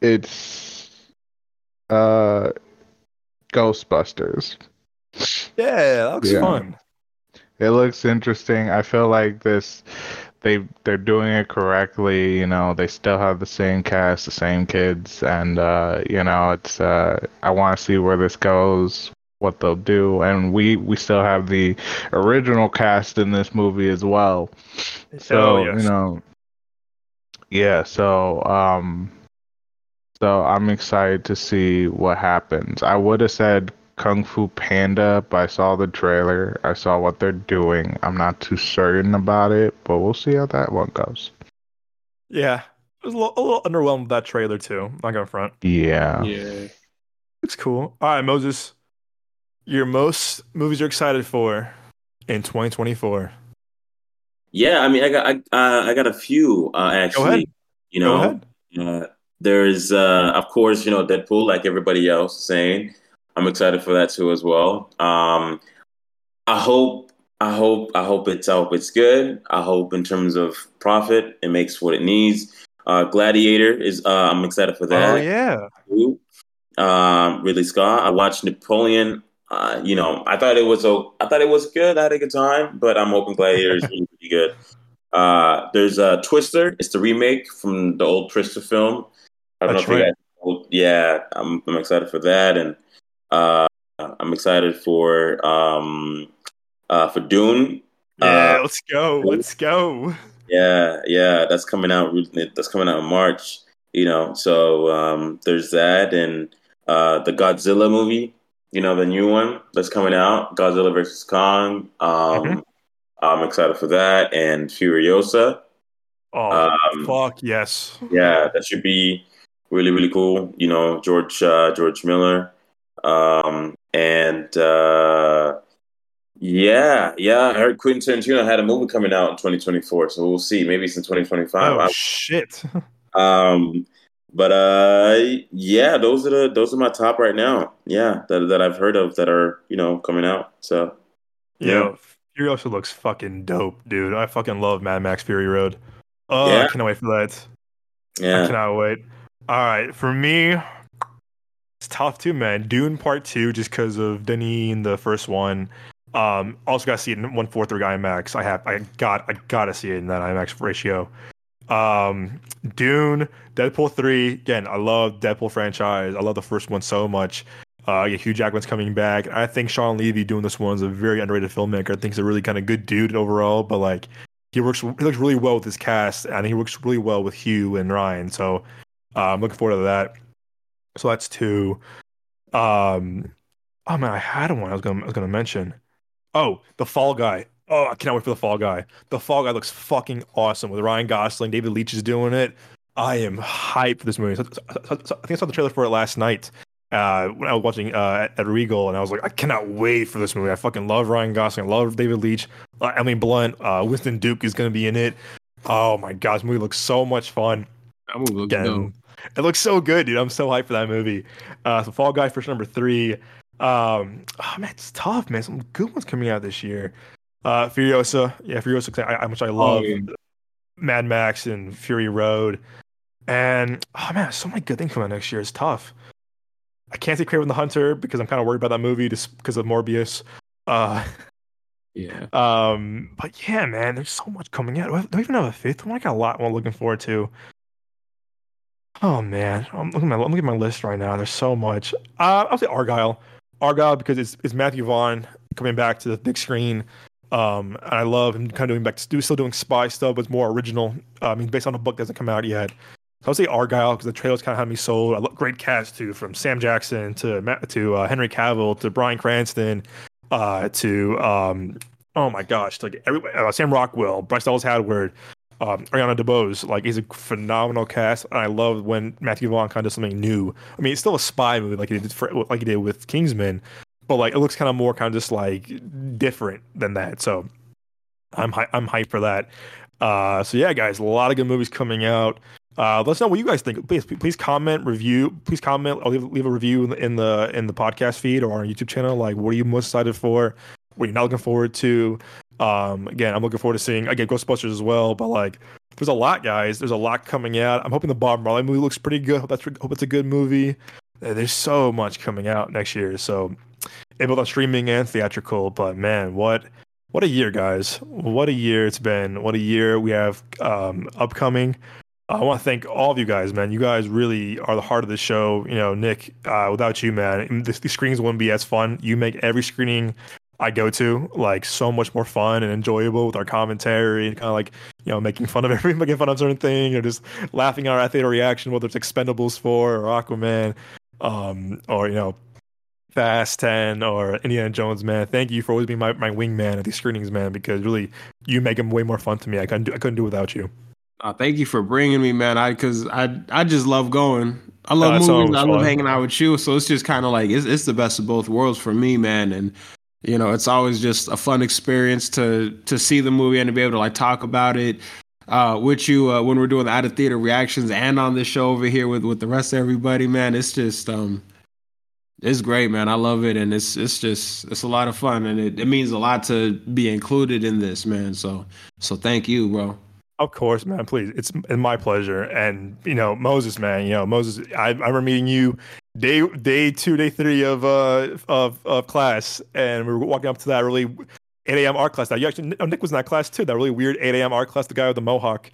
it's uh Ghostbusters. Yeah, that looks Yeah. fun. It looks interesting. I feel like this they they're doing it correctly, you know, they still have the same cast, the same kids and uh you know, it's uh I want to see where this goes, what they'll do and we we still have the original cast in this movie as well. So, Hell yes. you know, yeah, so um so I'm excited to see what happens. I would have said Kung Fu Panda, but I saw the trailer. I saw what they're doing. I'm not too certain about it, but we'll see how that one goes. Yeah. I was a little, a little underwhelmed with that trailer too. Not gonna front. Yeah. Yeah. Looks cool. All right, Moses. Your most movies you're excited for in 2024. Yeah, I mean, I got I uh, I got a few uh, actually. You Go know, ahead. Uh, there's, uh, of course, you know, Deadpool, like everybody else saying. I'm excited for that too as well. Um, I hope, I hope, I hope it's, I hope it's good. I hope in terms of profit, it makes what it needs. Uh, Gladiator is, uh, I'm excited for that Oh yeah. Um, Ridley Scott. I watched Napoleon. Uh, you know, I thought it was a, I thought it was good. I had a good time, but I'm hoping Gladiator is really, really good. Uh, there's uh, Twister. It's the remake from the old Twister film. I don't That's know if right. you guys. Yeah, I'm, I'm excited for that, and uh, I'm excited for um, uh, for Dune. Yeah, Uh, let's go. Let's go. yeah, yeah, that's coming out. That's coming out in March. You know, so um, there's that, and uh, the Godzilla movie. You know, the new one that's coming out, Godzilla versus Kong. Um, Mhm. I'm excited for that, and Furiosa. Oh Um, fuck yes. yeah, that should be really really cool. You know, George uh, George Miller, um, and uh, yeah, yeah. I heard Quentin Tarantino had a movie coming out in 2024, so we'll see. Maybe it's in 2025. Oh I- shit. um, but uh, yeah, those are the those are my top right now. Yeah, that that I've heard of that are you know coming out. So Yo, Furiosa looks fucking dope, dude. I fucking love Mad Max Fury Road. Oh, I cannot wait for that. I yeah, cannot wait. All right, for me, it's tough too, man. Dune Part Two, just because of Denis in the first one. Um, also got to see it in one fourth three IMAX. I have, I got, I gotta see it in that IMAX ratio. Um, Dune, Deadpool three. Again, I love Deadpool franchise. I love the first one so much. Uh, yeah, Hugh Jackman's coming back. I think Shawn Levy doing this one is a very underrated filmmaker. I think he's a really kind of good dude overall, but like he works, he looks really well with his cast, and he works really well with Hugh and Ryan. So uh, I'm looking forward to that. So that's two. Um, oh man, I had one. I was gonna, I was gonna mention. Oh, the Fall Guy. Oh, I cannot wait for the Fall Guy. The Fall Guy looks fucking awesome with Ryan Gosling. David Leitch is doing it. I am hyped for this movie. So- so- so- I think I saw the trailer for it last night uh, when I was watching uh, at, at Regal, and I was like, I cannot wait for this movie. I fucking love Ryan Gosling. I love David Leitch. Uh, Emily Blunt. Uh, Winston Duke is going to be in it. Oh my god, this movie looks so much fun. That movie looks dope. it looks so good, dude. I'm so hyped for that movie. Uh, so Fall Guy for number three. Um, oh man, it's tough, man. Some good ones coming out this year. Uh, Furiosa, yeah, Furiosa, I, much I love yeah. Mad Max and Fury Road, and oh man, so many good things coming out next year. It's tough. I can't see Kraven the Hunter because I'm kind of worried about that movie just because of Morbius. Uh, Yeah. um, but yeah, man, there's so much coming out. Do I, do I even have a fifth one? I got a lot more looking forward to. Oh man, I'm looking at my, I'm looking at my list right now. There's so much. Uh, I'll say Argylle, Argylle because it's it's Matthew Vaughn coming back to the big screen. Um, and I love him kind of doing back to still doing spy stuff, but it's more original. I mean, based on a book that hasn't come out yet. So I'll say Argylle because the trailers kind of had me sold. I love great cast too, from Sam Jackson to to uh, Henry Cavill to Bryan Cranston uh, to um, oh my gosh, like every uh, Sam Rockwell, Bryce Dallas Howard, um, Ariana DeBose. Like he's a phenomenal cast, and I love when Matthew Vaughn kind of does something new. I mean, it's still a spy movie like he did for, like he did with Kingsman, but like it looks kind of more kind of just like different than that. So I'm hy- I'm hyped for that. Uh, so yeah, guys, a lot of good movies coming out. Uh, let us know what you guys think. Please, please comment, review. Please comment. I'll leave, leave a review in the, in the podcast feed or on our YouTube channel. Like, what are you most excited for? What are you not looking forward to? Um, again, I'm looking forward to seeing again Ghostbusters as well. But like, there's a lot, guys. There's a lot coming out. I'm hoping the Bob Marley movie looks pretty good. Hope that's hope it's a good movie. There's so much coming out next year. So, both on streaming and theatrical. But man, what what a year, guys! What a year it's been. What a year we have um, upcoming. I want to thank all of you guys, man. You guys really are the heart of the show. You know, Nick, uh, without you, man, the, the screenings wouldn't be as fun. You make every screening I go to like so much more fun and enjoyable with our commentary and kind of like you know making fun of everything, making fun of certain thing, or just laughing at our theater reaction, whether it's Expendables four or Aquaman, um, or you know Fast Ten or Indiana Jones, man. Thank you for always being my, my wingman at these screenings, man. Because really, you make them way more fun to me. I couldn't do, I couldn't do without you. Uh, thank you for bringing me, man. I because I I just love going. I love Uh, movies. I love fun. hanging out with you. So it's just kind of like it's it's the best of both worlds for me, man. And you know, it's always just a fun experience to to see the movie and to be able to like talk about it uh, with you uh, when we're doing the out of theater reactions and on this show over here with with the rest of everybody, man. It's just um, it's great, man. I love it, and it's it's just it's a lot of fun, and it, it means a lot to be included in this, man. So so thank you, bro. Of course, man. Please, it's, my pleasure. And you know, Moses, man. You know, Moses. I, I remember meeting you day day two, day three of uh of of class, and we were walking up to that really 8 a.m. art class. Now, you actually Nick was in that class too. That really weird 8 a.m. art class. The guy with the mohawk.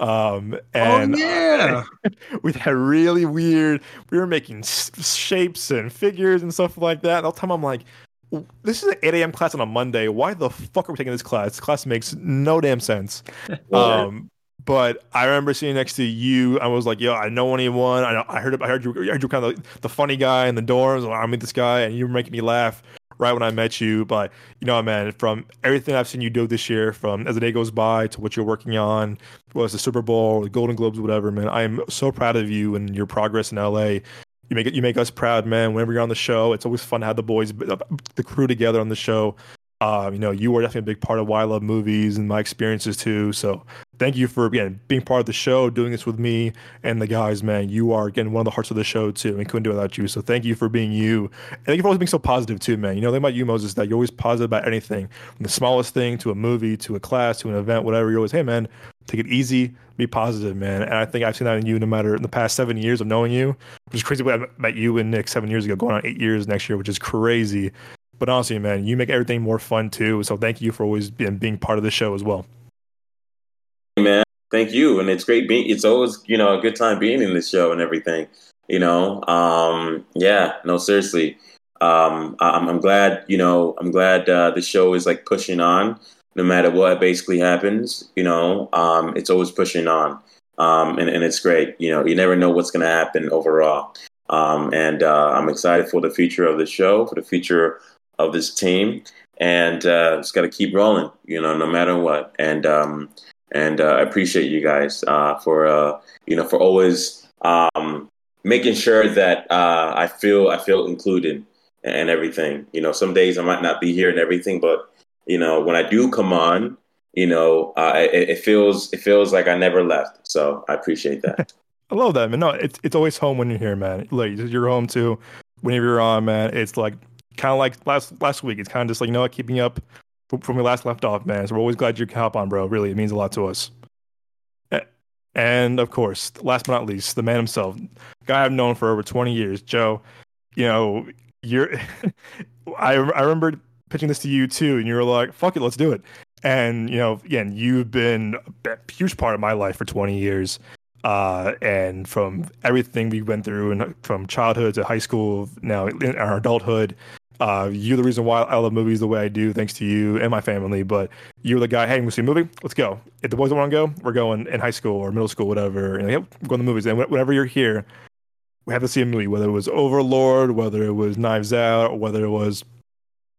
Um, and oh yeah. we had really weird. We were making s- shapes and figures and stuff like that. And all the time, I'm like, "This is an 8 a.m. class on a Monday. Why the fuck are we taking this class? This class makes no damn sense." Um, but I remember sitting next to you. I was like, "Yo, I know anyone. I know, I heard. I heard you. I heard you kind of like the funny guy in the dorms. I meet this guy, and you were making me laugh right when I met you. But you know, man, from everything I've seen you do this year, from as the day goes by to what you're working on, was the Super Bowl, the Golden Globes, whatever, man. I am so proud of you and your progress in LA. You make it. You make us proud, man. Whenever you're on the show, it's always fun to have the boys, the crew together on the show. Uh, you know, you were definitely a big part of why I love movies and my experiences too. So thank you for again being part of the show, doing this with me and the guys, man. You are again one of the hearts of the show too, and couldn't do it without you. So thank you for being you, and thank you for always being so positive too, man. You know, they about you, Moses, that you're always positive about anything, from the smallest thing to a movie to a class to an event, whatever. You're always, hey, man, take it easy, be positive, man. And I think I've seen that in you, no matter in the past seven years of knowing you, which is crazy. I met you and Nick seven years ago, going on eight years next year, which is crazy. But honestly, man, you make everything more fun too. So thank you for always being, being part of the show as well. man. Thank you, and it's great being. It's always you know a good time being in this show and everything. You know, um, yeah, no, seriously. Um, I'm, I'm glad. You know, I'm glad uh, the show is like pushing on, no matter what basically happens. You know, um, it's always pushing on, um, and and it's great. You know, you never know what's going to happen overall. Um, and uh, I'm excited for the future of the show, for the future of this team, and uh, just got to keep rolling. You know, no matter what. And um, and uh, I appreciate you guys uh, for uh, you know for always um, making sure that uh, I feel I feel included and everything. You know, some days I might not be here and everything, but you know when I do come on, you know uh, it, it feels it feels like I never left. So I appreciate that. I love that, man. No, it's it's always home when you're here, man. Like you're home too. Whenever you're on, man, it's like kind of like last last week. It's kind of just like you know keeping up from, from we last left off, man. So we're always glad you can hop on, bro. Really, it means a lot to us. And of course, last but not least, the man himself, guy I've known for over 20 years, Joe. You know, you're. I I remember pitching this to you too, and you were like, "Fuck it, let's do it." And you know, again, you've been a huge part of my life for 20 years uh, and from everything we went through, and from childhood to high school, now in our adulthood, Uh, you're the reason why I love movies the way I do, thanks to you and my family. But you're the guy, hey, we see a movie, let's go. If the boys don't want to go, we're going in high school or middle school, whatever. And yep, we're going to the movies. And whenever you're here, we have to see a movie, whether it was Overlord, whether it was Knives Out, or whether it was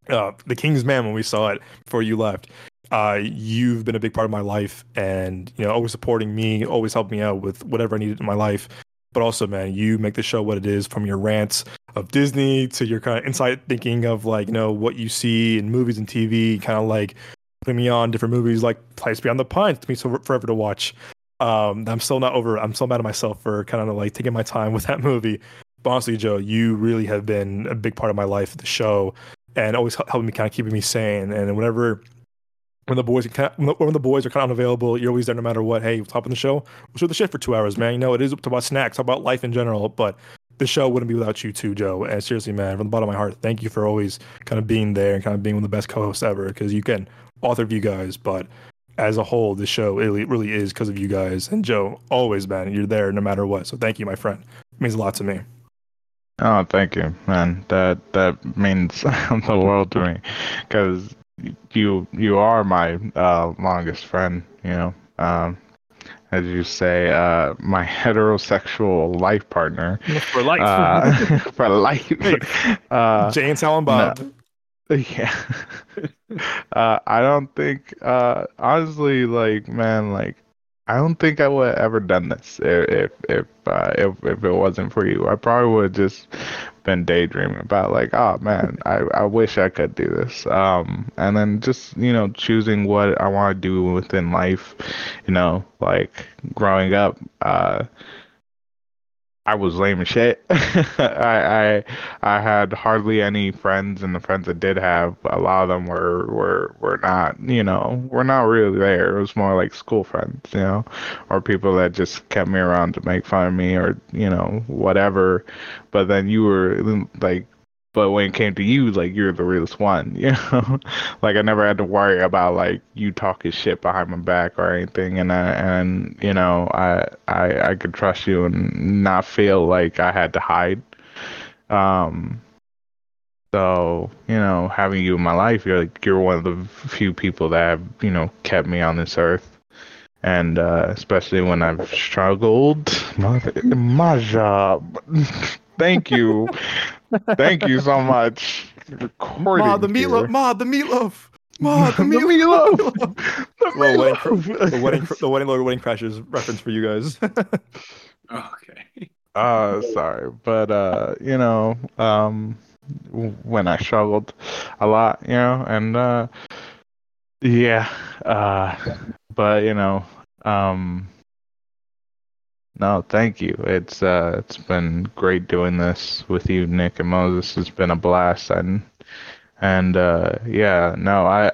uh, The King's Man when we saw it before you left. Uh, you've been a big part of my life, and you know, always supporting me, always helping me out with whatever I needed in my life. But also, man, you make the show what it is from your rants of Disney to your kind of inside thinking of like you know what you see in movies and TV, kind of like putting me on different movies like Place Beyond the Pines. To me, so forever to watch. Um, I'm still not over. I'm still mad at myself for kind of like taking my time with that movie. But honestly, Joe, you really have been a big part of my life, the show, and always helping me, kind of keeping me sane. And whenever when the boys when the boys are kind of unavailable, you're always there no matter what. Hey, top of the show, we'll the shit for two hours, man. You know, it is about snacks, about life in general, but the show wouldn't be without you too, Joe. And seriously, man, from the bottom of my heart, thank you for always kind of being there and kind of being one of the best co-hosts ever. Because you can author of you guys, but as a whole, the show it really is because of you guys. And Joe, always, man, you're there no matter what. So thank you, my friend. It means a lot to me. Oh, thank you, man. That that means the world to me, because you you are my uh, longest friend. You know, um, as you say, uh, my heterosexual life partner for life. Uh, for life. Hey, uh, Jay and Silent Bob. No. Yeah. uh, I don't think, uh, honestly, like, man, like, I don't think I would have ever done this if if if, uh, if, if it wasn't for you. I probably would have just been daydreaming about like, oh man, I, I wish I could do this. Um, and then just you know choosing what I want to do within life. You know, like growing up, uh, I was lame as shit. I, I I had hardly any friends, and the friends I did have, a lot of them were were were not, you know, were not really there. It was more like school friends, you know, or people that just kept me around to make fun of me, or you know, whatever. But then you were like but when it came to you, like you're the realest one, you know. like I never had to worry about like you talking shit behind my back or anything, and I, and you know I I I could trust you and not feel like I had to hide. Um. So you know, having you in my life, you're like you're one of the few people that have you know kept me on this earth, and uh, especially when I've struggled, my my job. Thank you. Thank you so much. Recording Ma, the meatloaf. Ma, the meatloaf. Ma, the meatloaf. the meatloaf. The wedding, the wedding, the wedding crashers reference for you guys. okay. Uh, sorry, but uh, you know, um, when I struggled a lot, you know, and uh, yeah, uh, but you know, um, no, thank you. It's uh, it's been great doing this with you, Nick and Moses. It's been a blast, and and uh, yeah, no, I,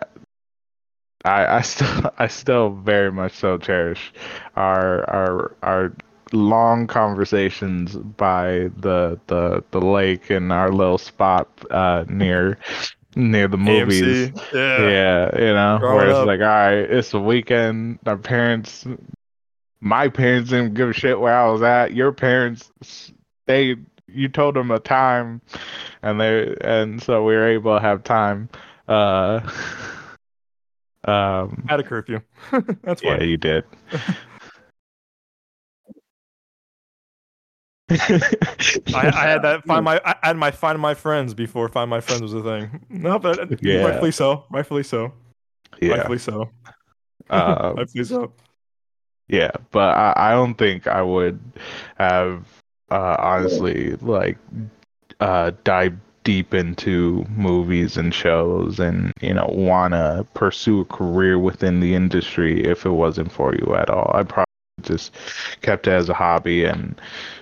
I, I still, I still very much so cherish our our our long conversations by the the the lake and our little spot uh, near near the movies. AMC. Yeah. yeah, you know, Growing where it's up. like, all right, it's a weekend. Our parents my parents didn't give a shit where I was at. Your parents, they you told them a time, and they and so we were able to have time. Uh, um, Had a curfew. That's yeah, why. you did. I, I had that find my I had my find my friends before find my friends was a thing. No, but Yeah. rightfully so. Rightfully so. yeah. Rightfully so. Uh, rightfully so. Yeah, but I, I don't think I would have uh, honestly like uh, dive deep into movies and shows and you know wanna pursue a career within the industry if it wasn't for you at all. I probably just kept it as a hobby and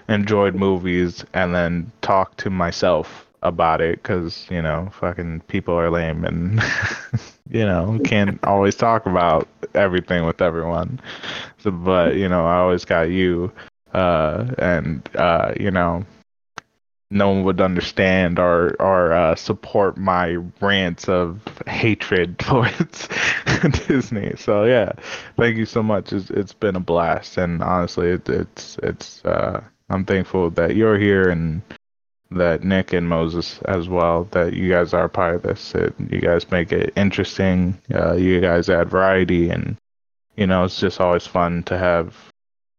enjoyed movies and then talked to myself about it because you know fucking people are lame and you know can't always talk about everything with everyone so, but you know i always got you uh and uh you know no one would understand or or uh, support my rants of hatred towards Disney. So yeah, thank you so much. It's, it's been a blast, and honestly, it, it's it's uh, I'm thankful that you're here and that Nick and Moses as well that you guys are part of this. It, you guys make it interesting. Uh, you guys add variety, and you know it's just always fun to have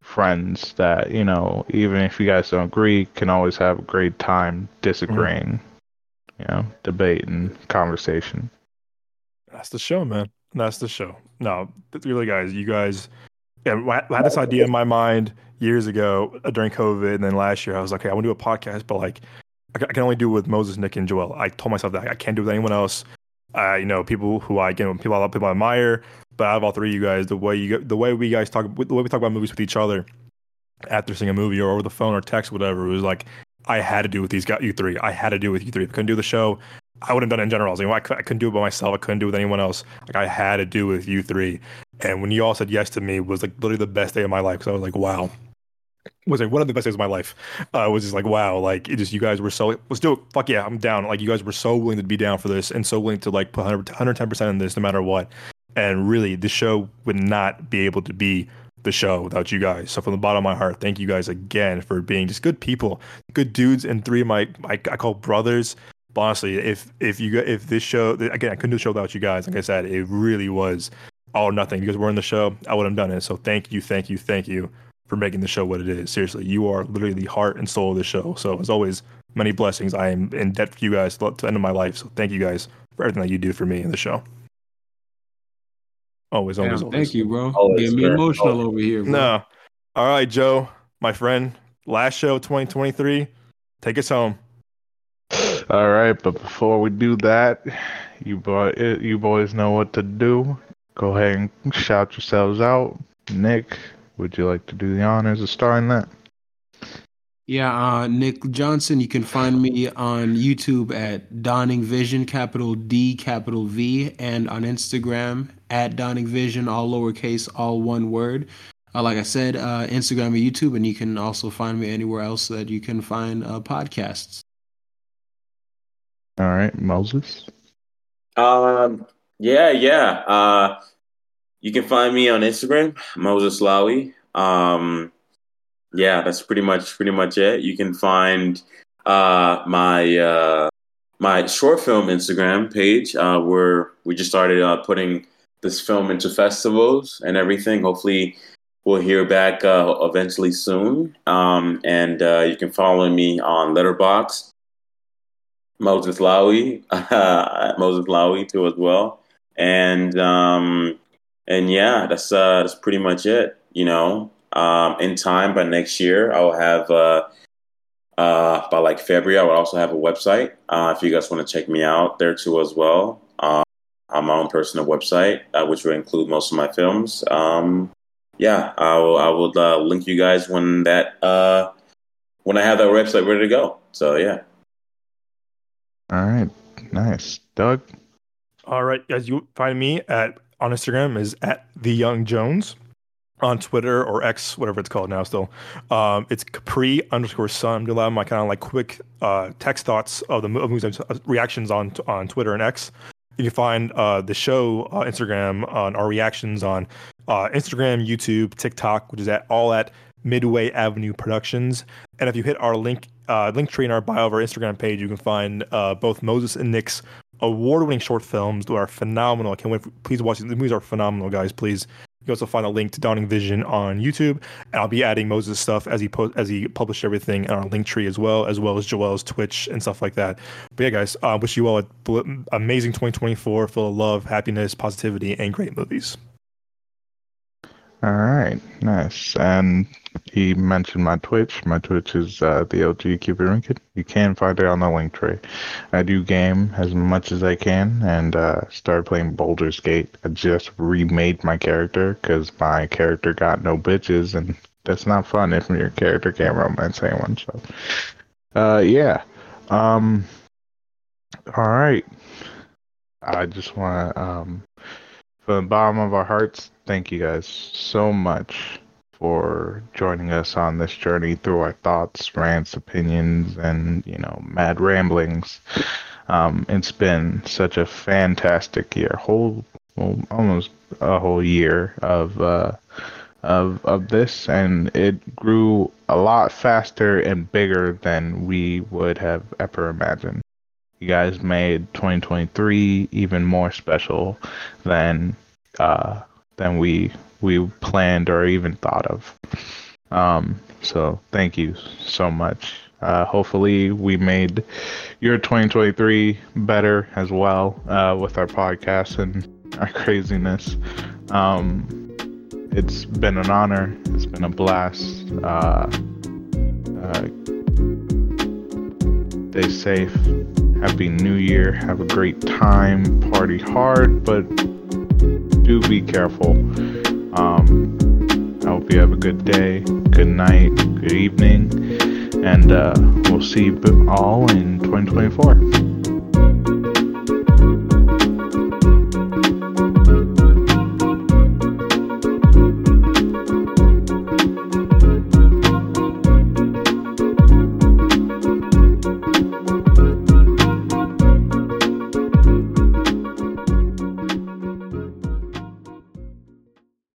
friends that you know even if you guys don't agree can always have a great time disagreeing. Mm-hmm. You know, debate and conversation. That's the show, man. That's the show. No, really, guys, you guys. Yeah, I had this idea in my mind years ago uh, during COVID, and then last year I was like, okay, I want to do a podcast, but like I can only do it with Moses, Nick, and Joel. I told myself that I can't do it with anyone else. Uh, you know, people who I again, people I love, people I admire, but out of all three of you guys, the way you the way we guys talk, the way we talk about movies with each other after seeing a movie or over the phone or text, whatever, it was like I had to do with these guys, you three. I had to do with you three. I couldn't do the show. I wouldn't have done it in general. I, was like, well, I couldn't do it by myself. I couldn't do it with anyone else. Like I had to do with you three. And when you all said yes to me, was like literally the best day of my life. So I was like, wow, was like one of the best days of my life. Uh, was just like wow, like it just you guys were so let's do it. Fuck yeah, I'm down. Like you guys were so willing to be down for this and so willing to like put 110 percent in this no matter what. And really, the show would not be able to be the show without you guys. So from the bottom of my heart, thank you guys again for being just good people, good dudes, and three of my, my I call brothers. But honestly, if if you if this show again, I couldn't do the show without you guys. Like I said, it really was all or nothing. You guys were in the show, I would have done it. So thank you, thank you, thank you for making the show what it is. Seriously, you are literally the heart and soul of the show. So as always, many blessings. I am in debt for you guys to the end of my life. So thank you guys for everything that you do for me in the show. Always, always, always. Thank you, bro. Always, Getting me emotional always. over here. Bro. No. All right, Joe, my friend. Last show 2023. Take us home. All right, but before we do that, you boy, you boys know what to do. Go ahead and shout yourselves out. Nick, would you like to do the honors of starring that? Yeah, uh, Nick Johnson. You can find me on YouTube at Dawning Vision, capital D, capital V, and on Instagram at Dawning Vision, all lowercase, all one word. Uh, like I said, uh, Instagram and YouTube, and you can also find me anywhere else that you can find uh, podcasts. All right, Moses. Um. Yeah. Yeah. Uh you can find me on Instagram, Moses Lawi. Um, yeah, that's pretty much pretty much it. You can find uh, my uh, my short film Instagram page uh, where we just started uh, putting this film into festivals and everything. Hopefully, we'll hear back uh, eventually soon. Um, and uh, you can follow me on Letterboxd, Moses Lawi, Moses Lawi too as well. And um, and yeah, that's uh, that's pretty much it. You know, um, in time by next year, I will have uh, uh, by like February, I will also have a website. Uh, if you guys want to check me out there too as well. Um, on my own personal website, uh, which will include most of my films. Um, yeah, I will. I will uh, link you guys when that uh, when I have that website ready to go. So yeah. All right, nice, Doug. All right, guys, you find me at on Instagram is at the Young Jones. On Twitter or X, whatever it's called now, still, um, it's Capri underscore Sun. Lot my kind of like quick uh, text thoughts of the movies, uh, reactions on on Twitter and X. You can find uh, the show uh, Instagram on our reactions on uh, Instagram, YouTube, TikTok, which is at all at Midway Avenue Productions. And if you hit our link uh, link tree in our bio of our Instagram page, you can find uh, both Moses and Nick's award-winning short films that are phenomenal. I can't wait. For, please watch these. The movies are phenomenal, guys. Please. You also find a link to Dawning Vision on YouTube, and I'll be adding Moses stuff as he as he published everything on our link tree as well, as well as Joel's Twitch and stuff like that. But yeah, guys, I uh, wish you all an amazing 2024, full of love, happiness, positivity, and great movies. All right, nice. And he mentioned my Twitch. My Twitch is uh, the Rinkin. You can find it on the link tree. I do game as much as I can and uh, started playing Baldur's Gate. I just remade my character because my character got no bitches, and that's not fun if your character can't romance anyone. So, uh, yeah. Um, all right. I just want to, um, from the bottom of our hearts, thank you guys so much for joining us on this journey through our thoughts, rants, opinions, and you know, mad ramblings. Um, it's been such a fantastic year, whole well, almost a whole year of uh, of of this, and it grew a lot faster and bigger than we would have ever imagined. You guys made 2023 even more special than uh, than we we planned or even thought of. Um, so thank you so much. Uh, hopefully, we made your 2023 better as well uh, with our podcast and our craziness. Um, it's been an honor. It's been a blast. Uh, uh, stay safe. Happy New Year. Have a great time. Party hard, but do be careful. Um, I hope you have a good day, good night, good evening, and uh, we'll see you all in 2024.